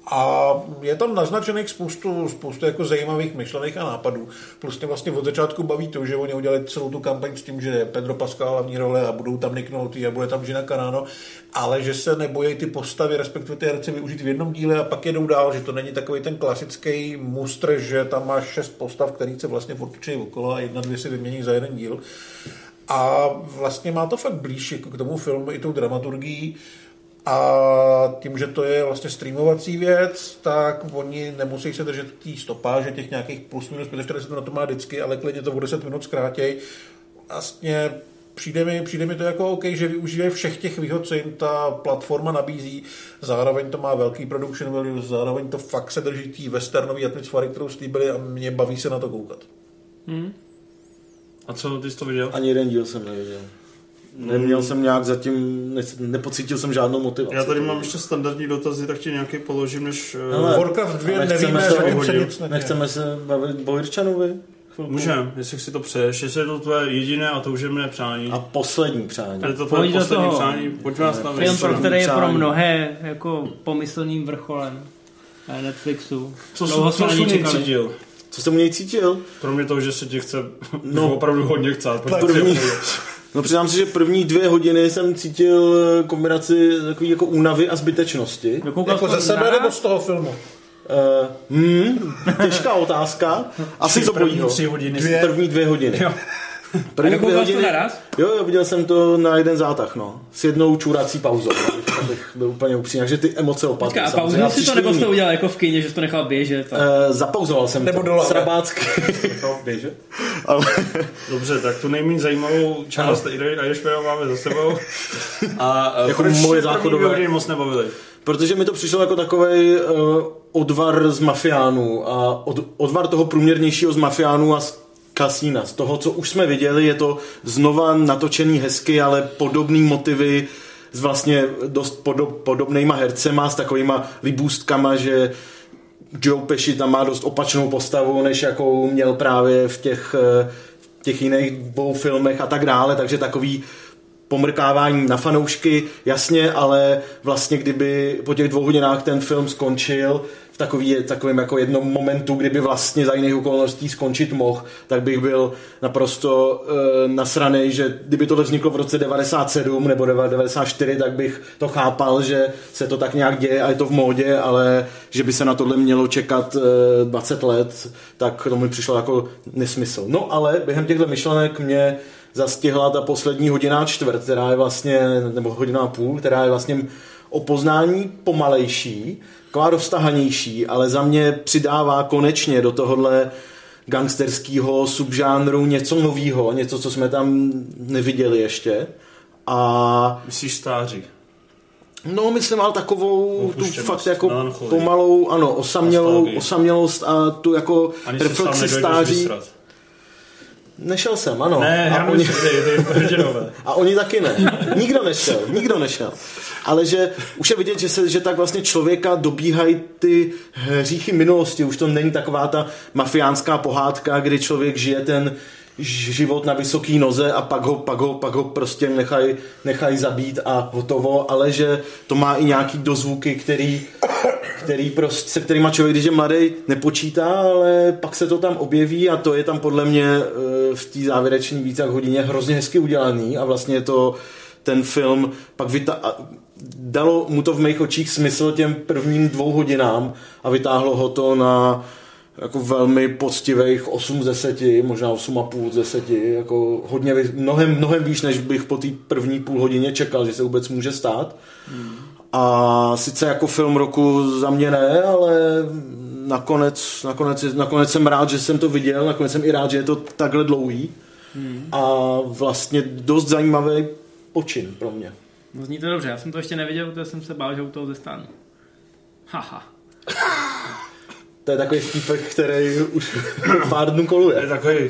A je tam naznačených spoustu, spoustu jako zajímavých myšlených a nápadů. Plus mě vlastně od začátku baví to, že oni udělali celou tu kampaň s tím, že je Pedro Pascal hlavní role a budou tam Nick Nolte a bude tam Gina Carano, ale že se nebojí ty postavy, respektive ty herce využít v jednom díle a pak jedou dál, že to není takový ten klasický mustr, že tam máš šest postav, který se vlastně furt okolo a jedna, dvě si vymění za jeden díl. A vlastně má to fakt blíž jako k tomu filmu i tou dramaturgií. A tím, že to je vlastně streamovací věc, tak oni nemusí se držet té stopáže těch nějakých plus minus 45 na to má vždycky, ale klidně to o 10 minut zkrátěj. Vlastně přijde mi, přijde mi to jako OK, že využívají všech těch výhod, co jim ta platforma nabízí. Zároveň to má velký production value, zároveň to fakt se drží té westernové atmosféry, kterou slíbili a mě baví se na to koukat. A co, ty jsi to viděl? Ani jeden díl jsem neviděl. Neměl jsem nějak zatím, ne, nepocítil jsem žádnou motivaci. Já tady mám ještě standardní dotazy, tak ti nějaký položím, než... eh, Hele, Warcraft 2 ale chceme nevíme, se neděje. Nechceme se bavit o Jirčanovi? Chvilku? Můžeme, jestli si to přeješ, jestli je to tvoje jediné a toužené přání. A poslední přání. A je to tvoje Pojď poslední toho. přání, pojďme nás tam Film, pro který je pro mnohé jako pomyslným vrcholem eh, Netflixu. Co, Dlouho co, jsi něj u něj čekali. cítil? Co jsem u něj cítil? Kromě toho, že se tě chce No. no. opravdu hodně chcát. První, no přiznám si, že první dvě hodiny jsem cítil eh, kombinaci takový jako únavy a zbytečnosti. Dokoukal Jako ze sebe nebo z toho filmu? Uh, hmm, těžká otázka. Asi z První obojího. tři hodiny. Dvě. První dvě hodiny. Jo. První dvě jsi to hodiny. naraz? Jo, jo, viděl jsem to na jeden zátah, no. S jednou čůrací pauzou, abych, abych byl úplně upřímný. Takže ty emoce opadly. A pauzu si to nebo jsi to udělal jako v kyně, že jsi to nechal běžet? A... Eh, zapauzoval jsem Nebo to. do labe. Srabácky. To běže. Ale Dobře, tak tu nejméně zajímavou část Irishmana máme za sebou. A Jako jako proč moje se první záchodové- hodiny moc nebavili? Protože mi to přišlo jako takový uh, odvar z mafiánů a od, odvar toho průměrnějšího z mafiánů a z kasína. Z toho, co už jsme viděli, je to znova natočený hezky, ale podobný motivy s vlastně dost podob, podobnýma hercema, s takovýma libůstkama, že Joe Pesci tam má dost opačnou postavu, než jakou měl právě v těch, eh, v těch jiných dvou filmech a tak dále, takže takový pomrkávání na fanoušky, jasně, ale vlastně kdyby po těch dvou hodinách ten film skončil v takový, takovým jako jednom momentu, kdyby vlastně za jiných okolností skončit mohl, tak bych byl naprosto e, nasranej, že kdyby tohle vzniklo v roce 97 nebo 94, tak bych to chápal, že se to tak nějak děje a je to v módě, ale že by se na tohle mělo čekat e, 20 let, tak to mi přišlo jako nesmysl. No ale během těchto myšlenek mě zastihla ta poslední hodina čtvrt, která je vlastně, nebo hodina a půl, která je vlastně o poznání pomalejší, taková roztahanější, ale za mě přidává konečně do tohohle gangsterského subžánru něco nového, něco, co jsme tam neviděli ještě. A Myslíš stáří? no, myslím, ale takovou tu Opuštěnost, fakt jako pomalou, ano, osamělou, osamělost a tu jako Ani reflexi stáří. vysrat. Nešel jsem, ano. Ne, a já oni, ty, ty a oni taky ne. Nikdo nešel, nikdo nešel. Ale že už je vidět, že, se, že tak vlastně člověka dobíhají ty hříchy minulosti. Už to není taková ta mafiánská pohádka, kdy člověk žije ten život na vysoký noze a pak ho, pak ho, pak ho prostě nechají nechaj zabít a hotovo, ale že to má i nějaký dozvuky, který, který prostě, se kterýma člověk, když je mladý, nepočítá, ale pak se to tam objeví a to je tam podle mě eh, v té závěrečné více hodině hrozně hezky udělaný a vlastně to ten film pak vyta- dalo mu to v mých očích smysl těm prvním dvou hodinám a vytáhlo ho to na jako velmi poctivých 8 z 10, možná 8,5 z 10, jako hodně, mnohem, mnohem výš, než bych po té první půl hodině čekal, že se vůbec může stát. A sice jako film roku za mě ne, ale nakonec, nakonec, nakonec jsem rád, že jsem to viděl, nakonec jsem i rád, že je to takhle dlouhý. a vlastně dost zajímavý počin pro mě. No zní to dobře, já jsem to ještě neviděl, protože jsem se bál, že u toho zůstanu. Haha. To je takový vtípek, který už pár dnů Je koluje. takový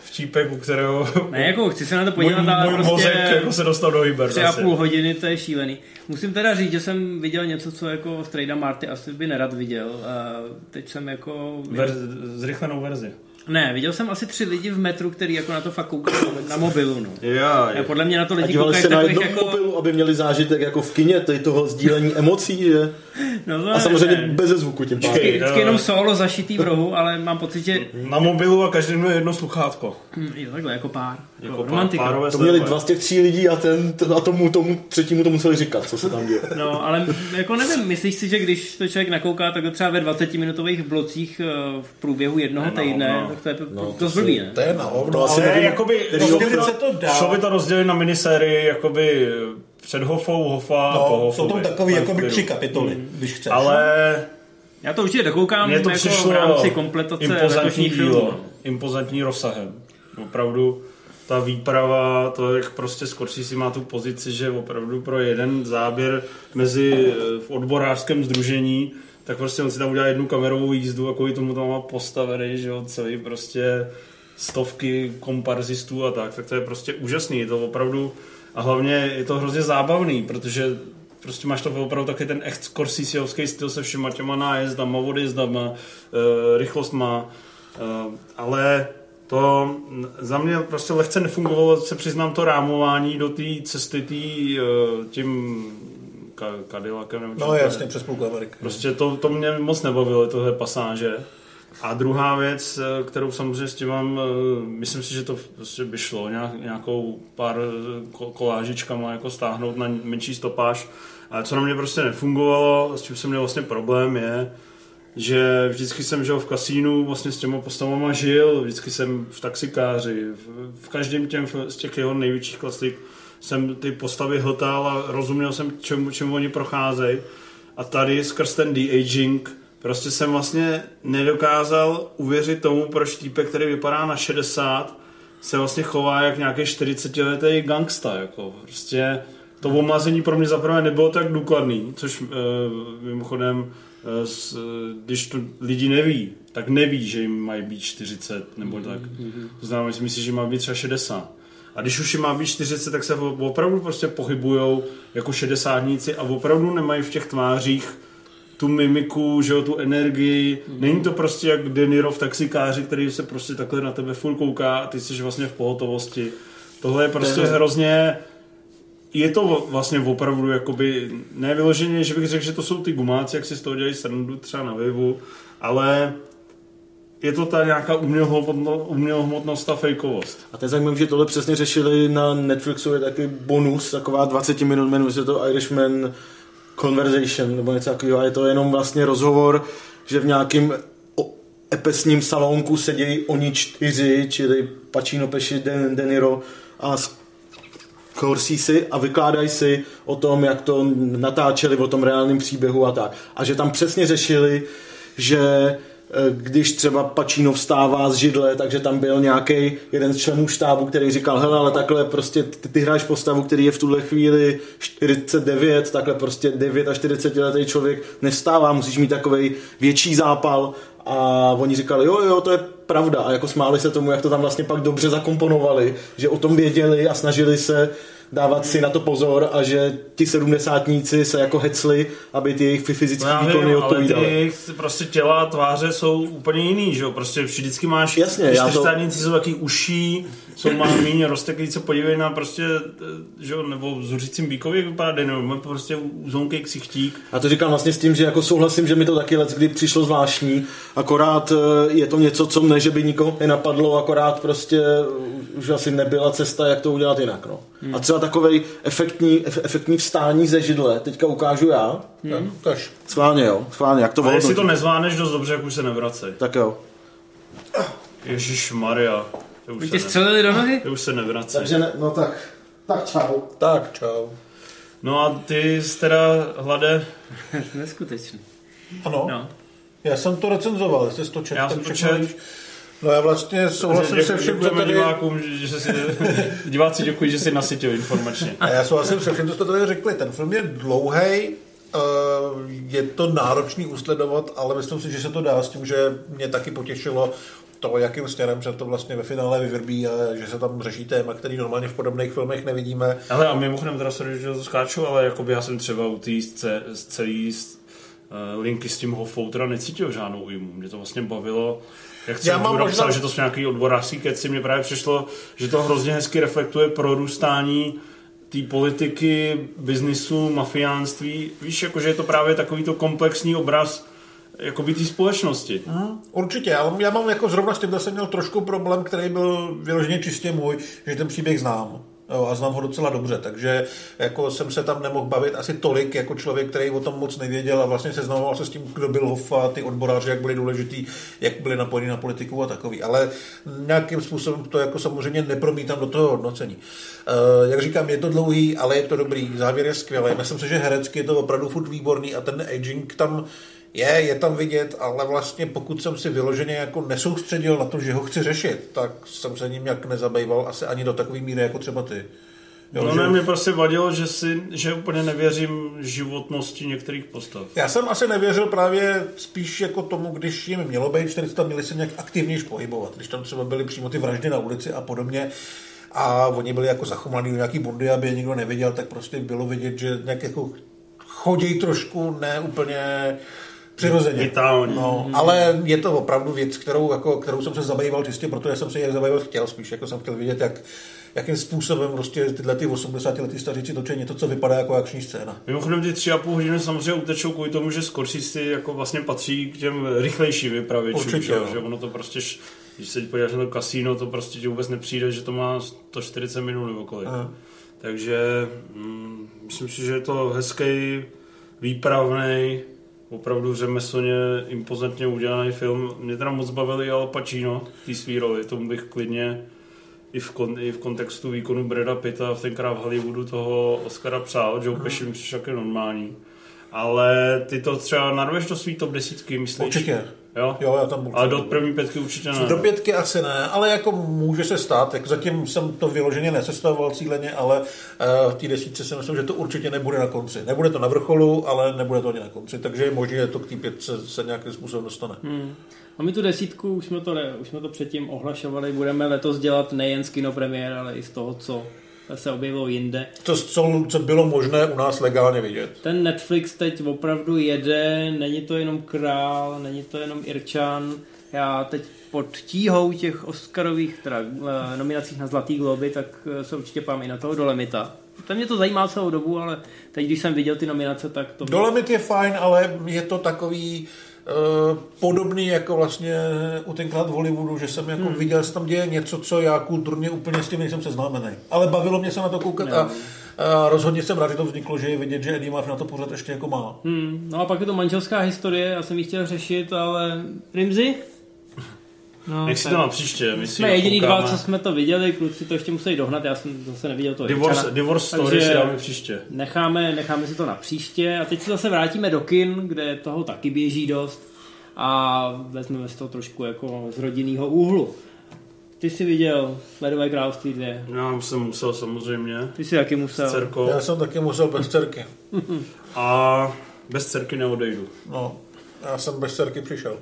vtípek, u kterého Ne, jako chci se na to můj, podívat, ale můj prostě mozek jako se dostal do tři a půl hodiny, to je šílený. Musím teda říct, že jsem viděl něco, co jako Strejda Marty asi by nerad viděl. A teď jsem jako... Ver, zrychlenou verzi. Ne, viděl jsem asi tři lidi v metru, který jako na to fakt koukají na mobilu, no. Já, A podle mě na to A lidi dívali koukají na jako... mobilu, aby měli zážitek jako v kině, tady toho sdílení emocí, že? No, to A samozřejmě ne. bez zvuku tím pádem. Vždycky, vždycky jenom solo zašitý v rohu, ale mám pocit, že Na mobilu a každý měl jedno sluchátko. hm, jo, takhle, jako pár. Jako Jako pár, romantika. párové To měli dva z těch tří lidí a, ten, a tomu, tomu třetímu to museli říkat, co se tam děje. No, ale jako nevím, myslíš si, že když to člověk nakouká, tak to třeba ve 20-minutových blocích eh, v průběhu jednoho Ne, no, týdne, no. tak to je No, no, to to si- blbý, ne? To je na hovno, ale jakoby, šlo by to rozdělit na minisérii, jakoby před Hofou, Hofa a po no, jsou tam Hofovi. takový Tak jakoby klidu. tři kapitoly, když chceš. Ale Já to určitě dokoukám to jako přišlo v rámci kompletace impozantní filmů. dílo, no. impozantní rozsahem. Opravdu ta výprava, to jak prostě Scorsese má tu pozici, že opravdu pro jeden záběr mezi eh, v odborářském združení, tak prostě on si tam udělá jednu kamerovou jízdu a kvůli tomu tam má postavený, že jo, celý prostě stovky komparzistů a tak, tak to je prostě úžasný, je to opravdu a hlavně je to hrozně zábavný, protože prostě máš to opravdu taky ten echt Scorseseovský styl se všema těma nájezdama, odjezdama, e, rychlost má, e, ale to za mě prostě lehce nefungovalo, se přiznám to rámování do té cesty tý, e, tím Cadillacem. No jasně, přes půlku Ameriky. Prostě to, to mě moc nebavilo, tohle pasáže. A druhá věc, eh, kterou samozřejmě s tím mám, eh, myslím si, že to prostě by šlo nějak, nějakou pár eh, ko- kolážičkama jako stáhnout na menší stopáž. Ale co na mě prostě nefungovalo, s čím jsem měl vlastně problém, je, že vždycky jsem žil v kasínu, vlastně s těma postavama žil, vždycky jsem v taxikáři, v, v každém těm, z těch jeho největších klasik jsem ty postavy hltal a rozuměl jsem, čemu, čemu oni procházejí. A tady skrz ten de-aging prostě jsem vlastně nedokázal uvěřit tomu, proč týpek, který vypadá na 60, se vlastně chová jak nějaký 40-letý gangsta. Jako. Prostě to omlazení pro mě zaprvé nebylo tak důkladný, což e, mimochodem, e, s, když to lidi neví, tak neví, že jim mají být 40 nebo tak. To znamená, myslím si, že má být třeba 60. A když už jim má být 40, tak se opravdu prostě pohybujou jako šedesátníci a opravdu nemají v těch tvářích tu mimiku, že jo, tu energii. Není to prostě jak De Niro v taxikáři, který se prostě takhle na tebe furt kouká a ty jsi vlastně v pohotovosti. Tohle je prostě hrozně je to vlastně opravdu jakoby, ne vyloženě, že bych řekl, že to jsou ty gumáci, jak si z toho dělají srandu třeba na Vivu, ale je to ta nějaká umělohmotno- umělohmotnost a fejkovost. A to je zajímavé, že tohle přesně řešili na Netflixu, je taky bonus, taková 20 minut, jmenuje se to Irishman Conversation, nebo něco takového, je to jenom vlastně rozhovor, že v nějakým epesním salonku sedějí oni čtyři, čili Pacino, Pesci, De, De Niro a Scorsese a vykládají si o tom, jak to natáčeli, o tom reálném příběhu a tak. A že tam přesně řešili, že když třeba Pacino vstává z židle, takže tam byl nějaký jeden z členů štábu, který říkal, hele, ale takhle prostě ty, ty hráš postavu, který je v tuhle chvíli 49, takhle prostě 9 a 40 letý člověk nevstává, musíš mít takový větší zápal. A oni říkali, jo, jo, to je pravda. A jako smáli se tomu, jak to tam vlastně pak dobře zakomponovali, že o tom věděli a snažili se dávat si na to pozor a že ti sedmdesátníci se jako hecli, aby ty jejich fyzické No výkony vím, ale odpovídaly. jejich prostě těla a tváře jsou úplně jiný, že jo? Prostě vždycky máš, Jasně, já to- jsou taky uší, jsou má méně rozteklý, se podívej na prostě, eh, že jo, nebo v zuřícím bíkově vypadá má prostě uzonkej ksichtík. A to říkám vlastně s tím, že jako souhlasím, že mi to taky let, kdy přišlo zvláštní, akorát eh, je to něco, co mne, že by nikoho nenapadlo, akorát prostě už asi nebyla cesta, jak to udělat jinak. No. Hmm. A třeba takovej efektní, ef, efektní vstání ze židle, teďka ukážu já. Hmm. Schválně jo, schválně, jak to A jestli to volno. nezvládneš dost dobře, jak už se nevracej. Tak jo. Ježíš Maria. Už Vy se, tě střelili do nohy? už se nevracej. Takže ne, no tak, tak čau. Tak, čau. No a ty jsi teda, Hlade, Neskutečný. Ano, No. já jsem to recenzoval, jestli jsi to četl, Já jsem to četl. No já vlastně souhlasím se vším, co tady... divákům, že, že si, diváci děkuji, že si nasytil informačně. A já souhlasím se vším, co jste tady řekli. Ten film je dlouhý, je to náročný usledovat, ale myslím si, že se to dá s tím, že mě taky potěšilo to, jakým směrem se to vlastně ve finále vyvrbí a že se tam řeší téma, který normálně v podobných filmech nevidíme. Ale a mimochodem teda sorry, že to skáču, ale jakoby já jsem třeba u té celé uh, linky s tím Hoffou teda necítil žádnou újmu. Mě to vlastně bavilo jak jsem mám napsal, možná... že to jsou nějaký odborářský keci, mně právě přišlo, že to hrozně hezky reflektuje prorůstání té politiky, biznisu, mafiánství. Víš, jakože je to právě takovýto komplexní obraz jakoby té společnosti. Hmm, určitě, ale já mám jako zrovna s tím, jsem měl trošku problém, který byl vyloženě čistě můj, že ten příběh znám. Jo, a znám ho docela dobře, takže jako jsem se tam nemohl bavit asi tolik jako člověk, který o tom moc nevěděl a vlastně seznamoval se s tím, kdo byl Hoffa, ty odboráři, jak byli důležitý, jak byli napojeni na politiku a takový. Ale nějakým způsobem to jako samozřejmě nepromítám do toho hodnocení. Uh, jak říkám, je to dlouhý, ale je to dobrý, závěr je skvělý. Myslím si, že herecky je to opravdu furt výborný a ten aging tam je, je tam vidět, ale vlastně pokud jsem si vyloženě jako nesoustředil na to, že ho chci řešit, tak jsem se ním nějak nezabýval asi ani do takové míry jako třeba ty. Jo, no že... ne, mě prostě vadilo, že, si, že úplně nevěřím životnosti některých postav. Já jsem asi nevěřil právě spíš jako tomu, když jim mělo být 400, měli se nějak aktivněji pohybovat. Když tam třeba byly přímo ty vraždy na ulici a podobně, a oni byli jako zachomlaný do nějaký bundy, aby je nikdo neviděl, tak prostě bylo vidět, že nějak jako chodí trošku ne úplně Přirozeně. Vitální. No, ale je to opravdu věc, kterou, jako, kterou jsem se zabýval čistě, protože jsem se je zabývat chtěl spíš, jako jsem chtěl vidět, jak, jakým způsobem prostě tyhle ty 80 lety staříci točí něco, co vypadá jako akční scéna. Mimochodem ty tři a půl hodiny samozřejmě utečou kvůli tomu, že Scorsese jako vlastně patří k těm rychlejším vypravěčům, Určitě, že, že ono to prostě, když se podíváš na to kasíno, to prostě že vůbec nepřijde, že to má 140 minut nebo kolik. Aha. Takže mm, myslím si, že je to hezký, výpravný, opravdu řemeslně impozantně udělaný film. Mě teda moc bavili Al Pacino té svý roli, tomu bych klidně i v, kon, i v kontextu výkonu Breda Pitta v tenkrát v Hollywoodu toho Oscara přál, Joe Pesci mi přišel normální. Ale ty to třeba narveš do svý top desítky, myslíš? Určitě. Jo? jo, já tam Ale do první pětky určitě ne. Do pětky asi ne, ale jako může se stát. Jak zatím jsem to vyloženě nesestavoval cíleně, ale uh, v té desítce si myslím, že to určitě nebude na konci. Nebude to na vrcholu, ale nebude to ani na konci. Takže je možné, že to k té pětce se nějakým způsobem dostane. Hmm. A my tu desítku, už jsme to, už jsme to předtím ohlašovali, budeme letos dělat nejen z kinopremiér, ale i z toho, co se objevilo jinde. To, co, co bylo možné u nás legálně vidět. Ten Netflix teď opravdu jede, není to jenom Král, není to jenom Irčan. Já teď pod tíhou těch Oscarových teda, eh, nominacích na Zlatý globy, tak eh, se určitě pám i na toho Dolemita. To mě to zajímá celou dobu, ale teď, když jsem viděl ty nominace, tak to... Dolemit je fajn, ale je to takový podobný jako vlastně u tenkrát v Hollywoodu, že jsem jako hmm. viděl, že tam děje něco, co já kulturně úplně s tím nejsem seznámený. Ale bavilo mě se na to koukat a, a rozhodně jsem rád, že to vzniklo, že je vidět, že Eddie Murphy na to pořád ještě jako má. Hmm. No a pak je to manželská historie, já jsem ji chtěl řešit, ale Rimzy? No, Nech si to na příště. My jsme jediný dva, co jsme to viděli, kluci to ještě musí dohnat, já jsem zase neviděl to. Divorce, divorce story si dáme příště. Necháme, necháme si to na příště a teď se zase vrátíme do kin, kde toho taky běží dost a vezmeme si to trošku jako z rodinného úhlu. Ty jsi viděl Ledové království 2? Já jsem musel samozřejmě. Ty jsi taky musel. S dcerkou. Já jsem taky musel bez dcerky. a bez dcerky neodejdu. No, já jsem bez dcerky přišel.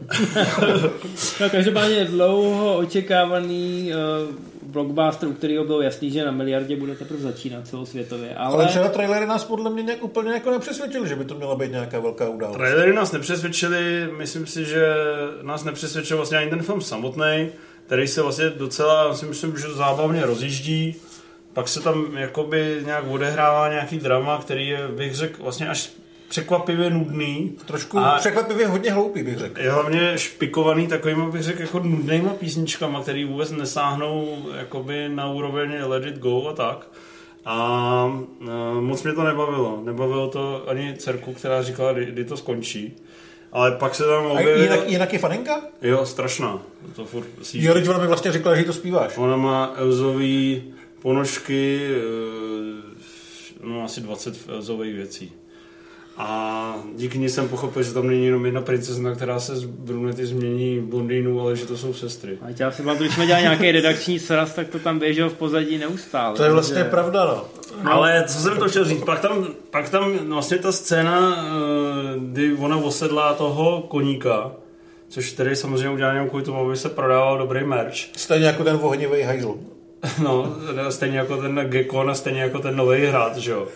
no, každopádně dlouho očekávaný uh, blockbuster, u kterého bylo jasný, že na miliardě bude teprve začínat celosvětově. Ale, ale třeba trailery nás podle mě nějak úplně jako nepřesvědčili, že by to měla být nějaká velká událost. Trailery nás nepřesvědčili, myslím si, že nás nepřesvědčil vlastně ani ten film samotný, který se vlastně docela, si myslím, že zábavně rozjíždí. Pak se tam jakoby nějak odehrává nějaký drama, který je, bych řekl, vlastně až překvapivě nudný. Trošku a překvapivě hodně hloupý, bych řekl. Je hlavně špikovaný takovýma, bych řekl, jako nudnýma písničkama, který vůbec nesáhnou jakoby na úroveň Let It Go a tak. A, a moc mě to nebavilo. Nebavilo to ani dcerku, která říkala, kdy, kdy to skončí. Ale pak se tam objevilo... jinak, jinak je faninka? Jo, strašná. To furt jo, teď ona mi vlastně řekla, že to zpíváš. Ona má Elzový ponožky, eh, no asi 20 Elzových věcí. A díky ní jsem pochopil, že tam není jenom jedna princezna, která se z brunety změní v blondýnu, ale že to jsou sestry. A já si pamatuju, když jsme dělali nějaký redakční sraz, tak to tam běželo v pozadí neustále. To je vlastně takže- pravda, no. Ale co jsem to chtěl říct, pak tam, pak tam vlastně ta scéna, eh, kdy ona osedlá toho koníka, což tedy samozřejmě udělá jenom kvůli tomu, aby se prodával dobrý merch. Stejně jako ten ohnivý hajzl. No, stejně jako ten Gekon a stejně jako ten nový hrad, že jo.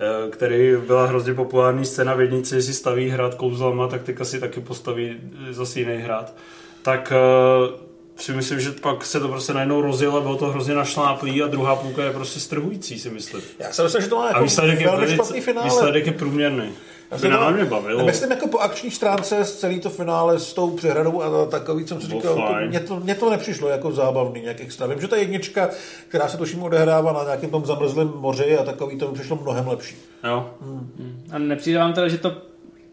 Eh, který byla hrozně populární scéna v jednici, jestli staví hrad kouzlama, tak teďka si taky postaví eh, zase jiný hrad. Tak eh, si myslím, že pak se to prostě najednou rozjelo, bylo to hrozně našláplý a druhá půlka je prostě strhující, si myslím. Já si myslím, že to má jako výsledek je, výsledek je průměrný. Finále to- mě bavilo. Myslím jako po akční stránce z celý to finále s tou přehradou a takový, jsem si Bylo říkal, jako, mně, to, mně to nepřišlo jako zábavný nějak extra. Vím, že ta jednička, která se tuším odehrává na nějakém tom zamrzlém moři a takový, to mi přišlo mnohem lepší. Jo. A nepřijde vám teda, že to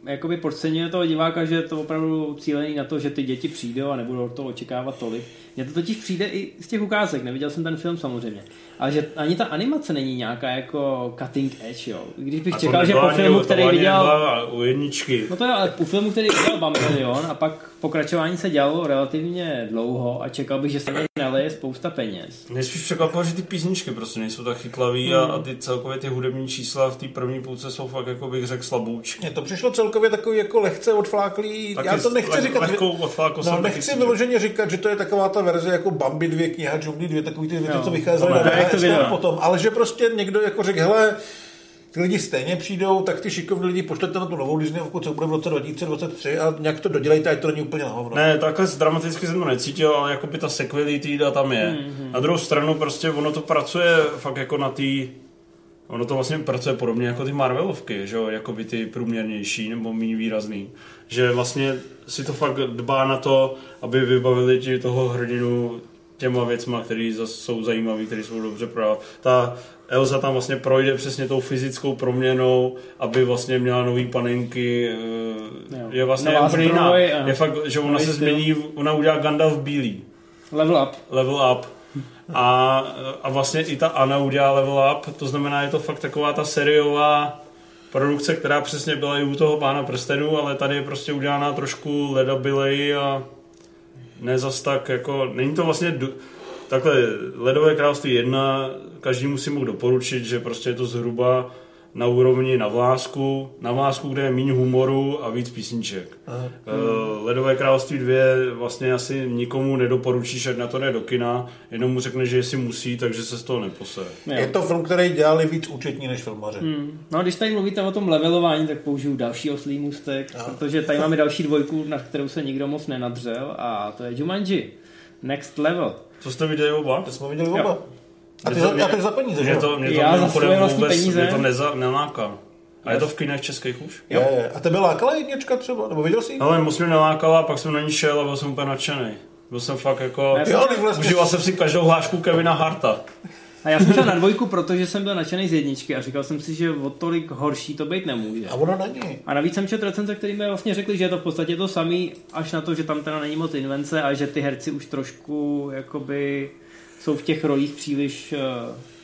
jakoby podceňuje toho diváka, že je to opravdu cílený na to, že ty děti přijdou a nebudou to očekávat tolik. Mně to totiž přijde i z těch ukázek, neviděl jsem ten film samozřejmě. Ale že ani ta animace není nějaká jako cutting edge, jo. Když bych A čekal, že po ani- filmu, to který ani viděl... u jedničky. No to je, ale u filmu, který udělal Bambilion a pak pokračování se dělalo relativně dlouho a čekal bych, že se tam naleje spousta peněz. Mě spíš překvapilo, že ty písničky prostě nejsou tak chytlavý a, Hmm. a ty celkově ty hudební čísla v té první půlce jsou fakt, jako bych řekl, slaboučky. Mně to přišlo celkově takový jako lehce odfláklý. Taky Já to nechci leh- říkat. lehkou No, nechci vyloženě říkat, že to je taková ta verze jako Bambi 2, kniha džunglí 2, takový ty věci, co vycházely to na VHS potom, ale že prostě někdo jako řekl, hele, ty lidi stejně přijdou, tak ty šikovní lidi pošlete na tu novou Disneyovku, co bude v roce 2023 a nějak to dodělejte, ať to není úplně na hovno. Ne, takhle dramaticky jsem to necítil, ale jako by ta sequelity tam je. Mhm. Na druhou stranu prostě ono to pracuje fakt jako na té Ono to vlastně pracuje podobně jako ty Marvelovky, že jo, jako by ty průměrnější nebo méně výrazný. Že vlastně si to fakt dbá na to, aby vybavili ti toho hrdinu těma věcma, které jsou zajímavé, které jsou dobře prodávat. Ta Elza tam vlastně projde přesně tou fyzickou proměnou, aby vlastně měla nový panenky. eh, Jo. Je vlastně úplně jiná. Je fakt, že ona se změní, ona udělá Gandalf bílý Level up. level up. A, a vlastně i ta Anna udělá level up, to znamená, je to fakt taková ta seriová produkce, která přesně byla i u toho Pána prstenů, ale tady je prostě udělána trošku ledabilej a ne zas tak jako, není to vlastně do, takhle Ledové království jedna, každému si mohl doporučit, že prostě je to zhruba na úrovni na vlásku, na vlásku, kde je méně humoru a víc písniček. Eh, Ledové království 2 vlastně asi nikomu nedoporučíš, ať na to jde do kina, jenom mu řekne, že jestli musí, takže se z toho neposere. Jo. Je to film, který dělali víc účetní než filmaři. Hmm. No a když tady mluvíte o tom levelování, tak použiju další oslý můstek, No. protože tady máme další dvojku, na kterou se nikdo moc nenadřel a to je Jumanji. Next level. Co jste viděli oba? To jsme viděli Jo. A ty, za, a ty za peníze, že Mě jo? to, mě to Já za svoje vlastní vůbec, peníze. mě to neza, neláká. A je to v kinech českých už? Je, je. A tebe lákala jednička třeba? Nebo viděl jsi ji? Ale moc mě nelákala, pak jsem na ní šel a byl jsem úplně nadšený. Byl jsem fakt jako... Jo, vlastně... Užíval jsem si každou hlášku Kevina Harta. A já jsem šel na dvojku, protože jsem byl nadšený z jedničky a říkal jsem si, že o tolik horší to být nemůže. A ono není. A navíc jsem četl recenze, který mi vlastně řekli, že je to v podstatě to samý, až na to, že tam teda není moc invence a že ty herci už trošku jakoby jsou v těch rolích příliš, eh,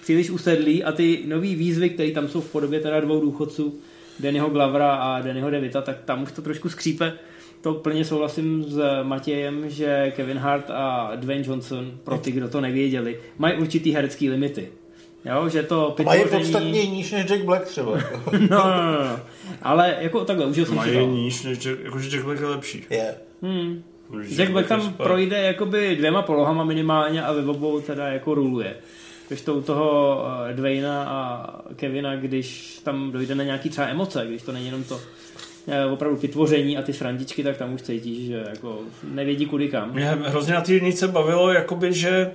příliš usedlí a ty nový výzvy, které tam jsou v podobě teda dvou důchodců, Dannyho Glavra a Dannyho DeVita, tak tam už to trošku skřípe. To plně souhlasím s Matějem, že Kevin Hart a Dwayne Johnson, pro ty, kdo to nevěděli, mají určitý herecký limity. Jo, že to Mají pitvoření- podstatně níž než Jack Black třeba. No, no, no, no. Ale jako takhle, užil jsem si Mají to. níž, než Jack, jakože Jack Black je lepší. Je. Hmm. Jack Black tam super. projde jakoby dvěma polohama minimálně a ve obou teda jako ruluje. Když to u toho uh, Dwayna a Kevina, když tam dojde na nějaký třeba emoce, když to není jenom to eh, opravdu vytvoření a ty srandičky, tak tam už cítíš, že jako nevědí kudy kam. Mě hrozně na té jednice bavilo, jakoby, že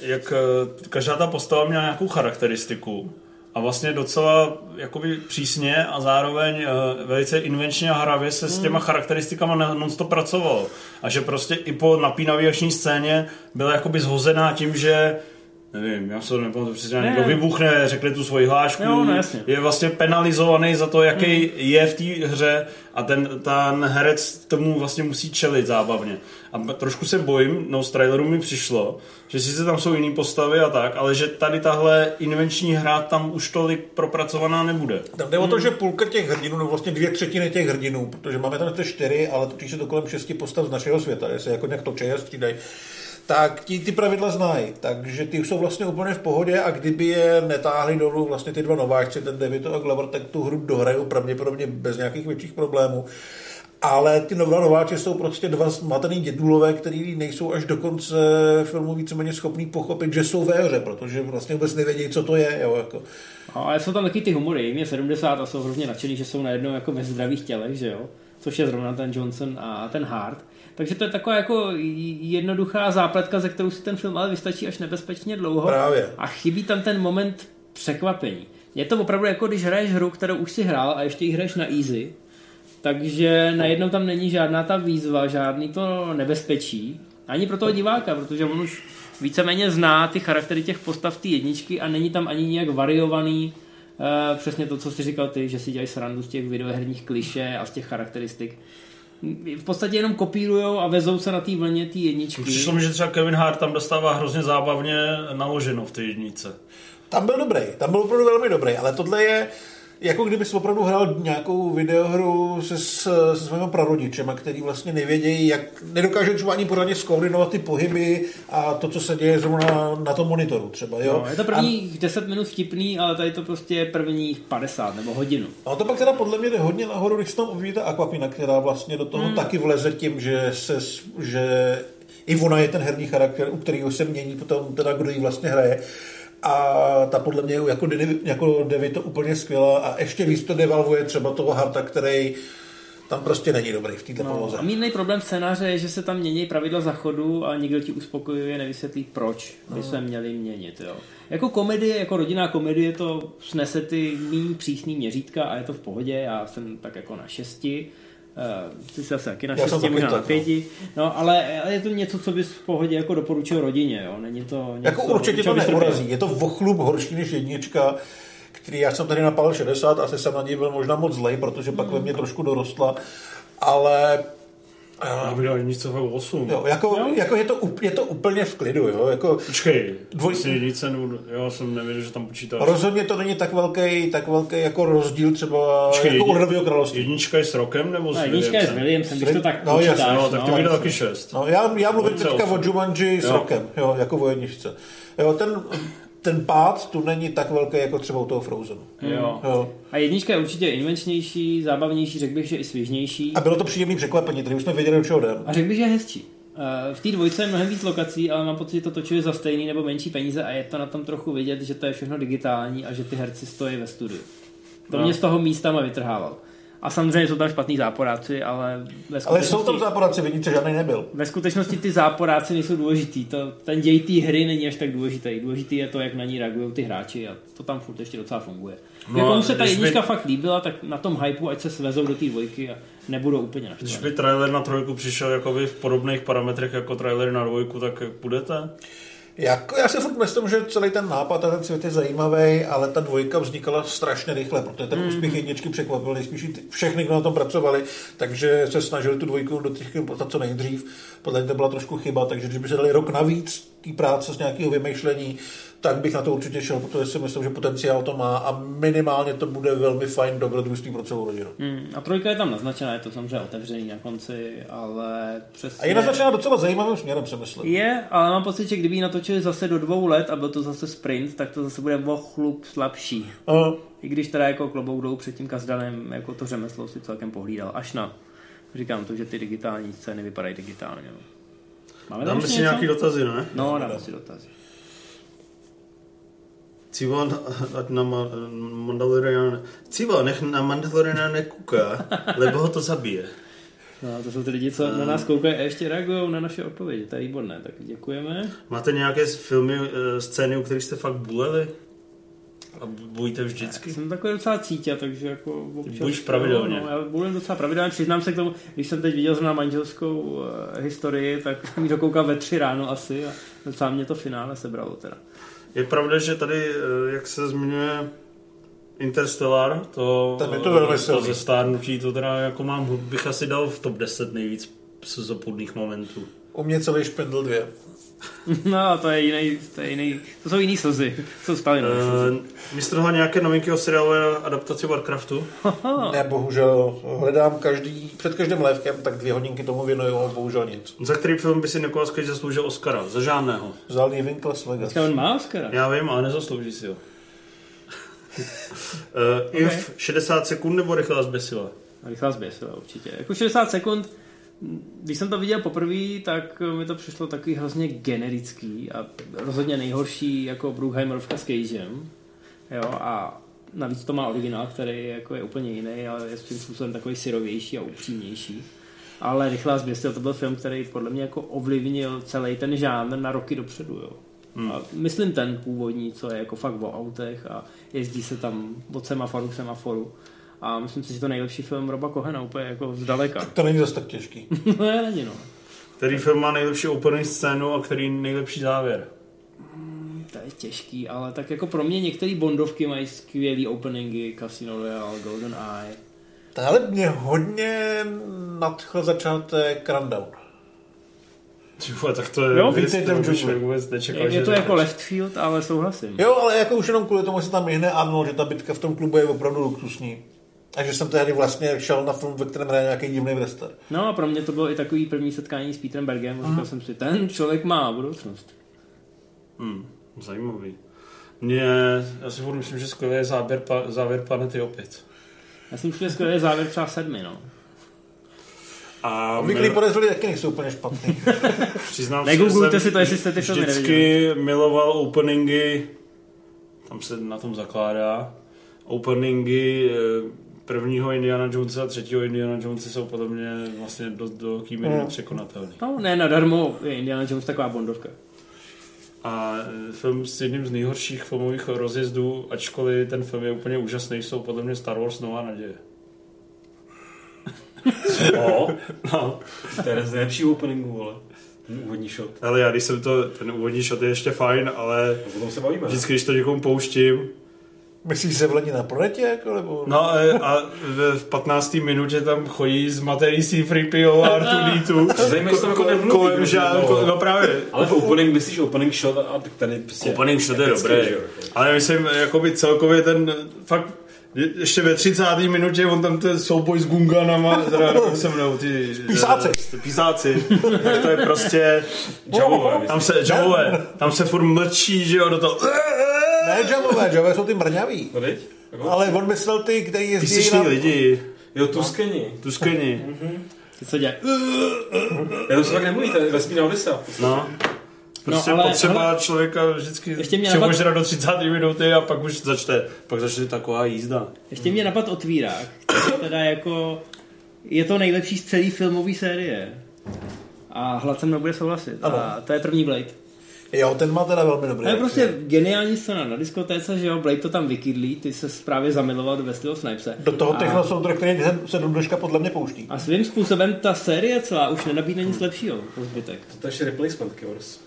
jak eh, každá ta postava měla nějakou charakteristiku a vlastně docela jakoby přísně a zároveň eh, velice invenčně a hravě se s těma charakteristikama non-stop pracovalo. A že prostě i po napínavé akční scéně byla jakoby zhozená tím, že nevím, já se to nepamatuju přesně, Ne. někdo vybuchne, řekne tu svoji hlášku, Jo, no jasně. je vlastně penalizovaný za to, jaký je v té hře a ten, ten herec tomu vlastně musí čelit zábavně. A trošku se bojím, no z traileru mi přišlo, že sice tam jsou jiné postavy a tak, ale že tady tahle invenční hra tam už tolik propracovaná nebude. Tam jde o to, že půlka těch hrdinů, no vlastně dvě třetiny těch hrdinů, protože máme tam ty čtyři, ale totiž je to kolem šesti postav z našeho světa, jestli jako nějak točí a střídají, tak ti ty pravidla znají, takže ty jsou vlastně úplně v pohodě a kdyby je netáhli dolů vlastně ty dva nováčci, ten Devito a Glover, tak tu hru dohrajou pravděpodobně bez nějakých větších problémů. Ale ty dva nováči jsou prostě dva zmatený dědulové, který nejsou až do konce filmu víceméně schopný pochopit, že jsou ve hře, protože vlastně vůbec nevědí, co to je. Jo, jako. No, ale jsou tam taky ty humory, jim je 70 a jsou hrozně nadšený, že jsou najednou jako ve zdravých tělech, že jo? Což je zrovna ten Johnson a ten Hart. Takže to je taková jako jednoduchá zápletka, ze kterou si ten film ale vystačí až nebezpečně dlouho. Právě. A chybí tam ten moment překvapení. Je to opravdu jako když hraješ hru, kterou už si hrál a ještě ji hraješ na easy, takže najednou tam není žádná ta výzva, žádný to nebezpečí. Ani pro toho diváka, protože on už víceméně zná ty charaktery těch postav té jedničky a není tam ani nějak variovaný uh, přesně to, co jsi říkal ty, že si dělají srandu z těch videoherních kliše a z těch charakteristik. V podstatě jenom kopírujou a vezou se na té vlně té jedničky. Přišlo mi, že třeba Kevin Hart tam dostává hrozně zábavně naloženo v té jednice. Tam byl dobrý, tam byl opravdu velmi dobrý, ale tohle je jako kdyby jsi opravdu hrál nějakou videohru se, s- se svými prarodičema, který vlastně nevědějí, jak nedokážou třeba ani pořádně skoordinovat ty pohyby a to, co se děje zrovna na, tom monitoru třeba. Jo? No, je to prvních 10 minut vtipný, ale tady to prostě je prvních 50 nebo hodinu. A to pak teda podle mě jde hodně nahoru, když se tam objeví ta Aquapina, která vlastně do toho hmm. taky vleze tím, že se, že i ona je ten herní charakter, u kterého se mění potom teda, kdo ji vlastně hraje. A ta podle mě jako, jako Devi to úplně skvělá a ještě víc to devalvuje třeba toho Harta, který tam prostě není dobrý v této no, poloze. A mírný problém scénáře je, že se tam mění pravidla zachodu a nikdo ti uspokojuje, nevysvětlí proč by se měli měnit. Jo. Jako komedie, jako rodinná komedie to snese ty méně přísný měřítka a je to v pohodě. Já jsem tak jako na šesti. Uh, ty jsi zase taky na šesti, možná na no. pěti. No, ale, je to něco, co bys v pohodě jako doporučil rodině. Jo. Není to něco, Jako určitě to neurazí. Je to vochlup horší než jednička, který já jsem tady napál 60, asi jsem na něj byl možná moc zlej, protože pak ve mně trošku dorostla, ale Já bych dal jednice fakt 8. jo, jako, Jo. jako je, to, je to úplně v klidu, jo, jako Počkej, Dvoj- jednice, nebo, jo, jsem nevěděl, že tam počítáš. rozhodně to není tak velký, tak velký jako rozdíl třeba Počkej, jako u jedni- Ledového království. Jednička je s rokem, nebo s No, jednička je s Williamsem? Když to tak No, počítáš. jasně, Jo, tak to bych dal taky 6. No, já, já mluvím teďka o Jumanji s Jo. rokem, jo, jako o jedničce. Jo, ten, ten pád tu není tak velký jako třeba u toho Frozenu. Jo. Jo. A jednička je určitě invenčnější, zábavnější, řekl bych, že i svěžnější. A bylo to příjemné překvapení, tady už jsme věděli, o čeho jdem. A řekl bych, že je hezčí. Eh, V té dvojce je mnohem víc lokací, ale mám pocit, že to točili za stejný nebo menší peníze a je to na tom trochu vidět, že to je všechno digitální a že ty herci stojí ve studiu. To No. mě z toho místa má vytrhával. A samozřejmě jsou tam špatný záporáci, ale ve Ale jsou tam záporáci, vidíte, žádný nebyl. ve skutečnosti ty záporáci nejsou důležitý. To, ten děj té hry není až tak důležitý. Důležitý je to, jak na ní reagují ty hráči a to tam furt ještě docela funguje. No a Jakomu se ta když by- jednička fakt líbila, tak na tom hypeu, ať se svezou do té dvojky a nebudou úplně Když naštvaní. by trailer na trojku přišel jakoby v podobných parametrech jako trailer na dvojku, tak jak budete? Jako, já si furt myslím, že celý ten nápad a ten svět je zajímavý, ale ta dvojka vznikala strašně rychle, protože ten úspěch jedničky překvapil nejspíš všechny, kdo na tom pracovali, takže se snažili tu dvojku do těch co nejdřív. Podle mě to byla trošku chyba, takže když by se dali rok navíc té práce z nějakého vymýšlení, tak bych na to určitě šel, protože si myslím, že potenciál to má a minimálně to bude velmi fajn dobrodružství pro celou rodinu. Hmm, a trojka je tam naznačená, je to samozřejmě otevřený na konci, ale přesně... A je naznačená docela zajímavým směrem, myslím. Je, ale mám pocit, že kdyby ji natočili zase do dvou let a byl to zase sprint, tak to zase bude o chlup slabší. Uh, I když teda jako klobouk dolů před tím Kazdanem jako to řemeslo si celkem pohlídal. Až na, říkám to, že ty digitální scény vypadají digitálně. No. Máme tam Dáme si něco? nějaký dotazy, ne? No, dáme si dotazy. Civo, ať na Ma- Mandaloriana... Civo, nech na Mandaloriana nekouká, lebo ho to zabije. No, to jsou ty lidi, co na nás koukají a ještě reagují na naše odpovědi. To je výborné, tak děkujeme. Máte nějaké filmy, eh, scény, u kterých jste fakt buleli? A bojíte vždycky? Jsem takový docela cítě, takže jako. Buď pravidelně. No, já budu docela pravidelně, přiznám se k tomu, když jsem teď viděl zrovna manželskou uh, historii, tak jsem ji dokoukal ve tři ráno asi a docela mě to finále sebralo teda. Je pravda, že tady, eh, jak se zmiňuje Interstellar, to, Tam je to velmi to silný. ze stárnutí, to teda jako mám, bych asi dal v top 10 nejvíc slzopudných momentů. U mě celý špindl dvě. No, to je jiný, to je jiný, to jsou jiný slzy. To jsou Stalinové slzy. Uh, nějaké novinky o seriálové adaptaci Warcraftu? Ne, bohužel hledám každý, před každým lévkem, tak dvě hodinky tomu věnuju, ale bohužel nic. Za který film by si Nicolas Cage zasloužil Oscara? Za žádného. Za Leaving Las Vegas. On má Oscara. Já vím, ale nezaslouží si ho. uh, If 60 sekund nebo rychlá zběsila? Rychlá zběsila určitě. Jako 60 sekund, když jsem to viděl poprvé, tak mi to přišlo takový hrozně generický a rozhodně nejhorší jako Bruckheimerovka s Cagem. Jo, a navíc to má originál, který jako je úplně jiný, ale je svým způsobem takový syrovější a upřímnější. Ale Rychlá zběsila to byl film, který podle mě jako ovlivnil celý ten žánr na roky dopředu. Jo. Hmm. A myslím ten původní, co je jako fakt o autech a jezdí se tam od semaforu k semaforu. A myslím si, že to nejlepší film Roba Kohena, úplně jako zdaleka. To není zase tak těžký. no je, není no. Který film má nejlepší opening scénu a který nejlepší závěr? To je těžký, ale tak jako pro mě některé Bondovky mají skvělý openingy, Casino Royale, Golden Eye. Ale mě hodně nadchl začátek Rundown. Ty vole, tak to je Jo, věc, kterou bych vůbec nečekal, Je, že je to jako left field, ale souhlasím. Jo, ale jako už jenom kvůli tomu, že se tam myhne Arnold, že ta bitka v tom klubu je opravdu luxusní. A že jsem tehdy vlastně šel na film, ve kterém hraje nějaký divný western. No a pro mě to bylo i takový první setkání s Petrem Bergem. a Říkal jsem si, ten člověk má budoucnost. Hmm, zajímavý. Mně, já si furt myslím, že skvělý je záběr, pa, závěr planety opět. Já si myslím, že skvělý je závěr třeba sedmi, no. A Obvyklí mil- podezřelí taky nejsou úplně špatný. přiznám se, Negooglujte že jsem si to, jestli jste ty filmy vždycky miloval openingy, tam se na tom zakládá, openingy eh, prvního Indiana Jonesa a třetího Indiana Jonesa jsou podle mě vlastně dost do velký míry Hmm. nepřekonatelný. No, ne, nadarmo je Indiana Jones taková bondovka. A eh, film s jedním z nejhorších filmových rozjezdů, ačkoliv ten film je úplně úžasný, jsou podle mě Star Wars Nová naděje. O, No, to je jeden z nejlepších openingů, vole. Ten úvodní shot. ale já když jsem to, ten úvodní shot je ještě fajn, ale A potom se bavíme. vždycky, když to někomu pouštím, Myslíš se vlení na planetě? Jako, nebo... No e, a v, v 15. minutě tam chodí z materí C-3PO a R2D2 Zajímavé, že tam jako nemluví, kolem žádný, to- no právě. Ale to opening, myslíš opening shot a tak tady prostě... Opening shot je dobrý, že jo, jako. ale myslím, jakoby celkově ten fakt je- ještě ve 30. minutě on tam ten souboj s Gunganama, teda se mnou ty... Písáci. eh, Písáci. tak to je prostě... Javové, Tam se, Javové, tam se furt mlčí, že jo, do toho... Ne, jamové, jamové jsou ty mrňavý. No? Jako? Ale on myslel ty, který Ty jezdí slyšný na... lidi, Jo, Tuskeni. tu skeni. Ty co dělají? Já to se tak nemluví, to je vesmírná odisa. No. Prostě No, no, ale- potřeba hele, člověka vždycky ještě mě převožrat do 30. minuty a pak už začne, pak začne taková jízda. Ještě mě napad otvírák, který teda jako je to nejlepší z celé filmové série. A hlad se mnou bude souhlasit. A to je první Blade. Jo, ten má teda velmi dobrý. To je prostě geniální scéna na diskotéce, že jo, Blade to tam vykydlí, ty se právě zamiloval do Wesleyho Snipese. Do toho A- techno soundtrack, který se- se Dudeška podle mě pouští. A svým způsobem ta série celá už nenabídne nic lepšího po zbytek. To je replacement Killers.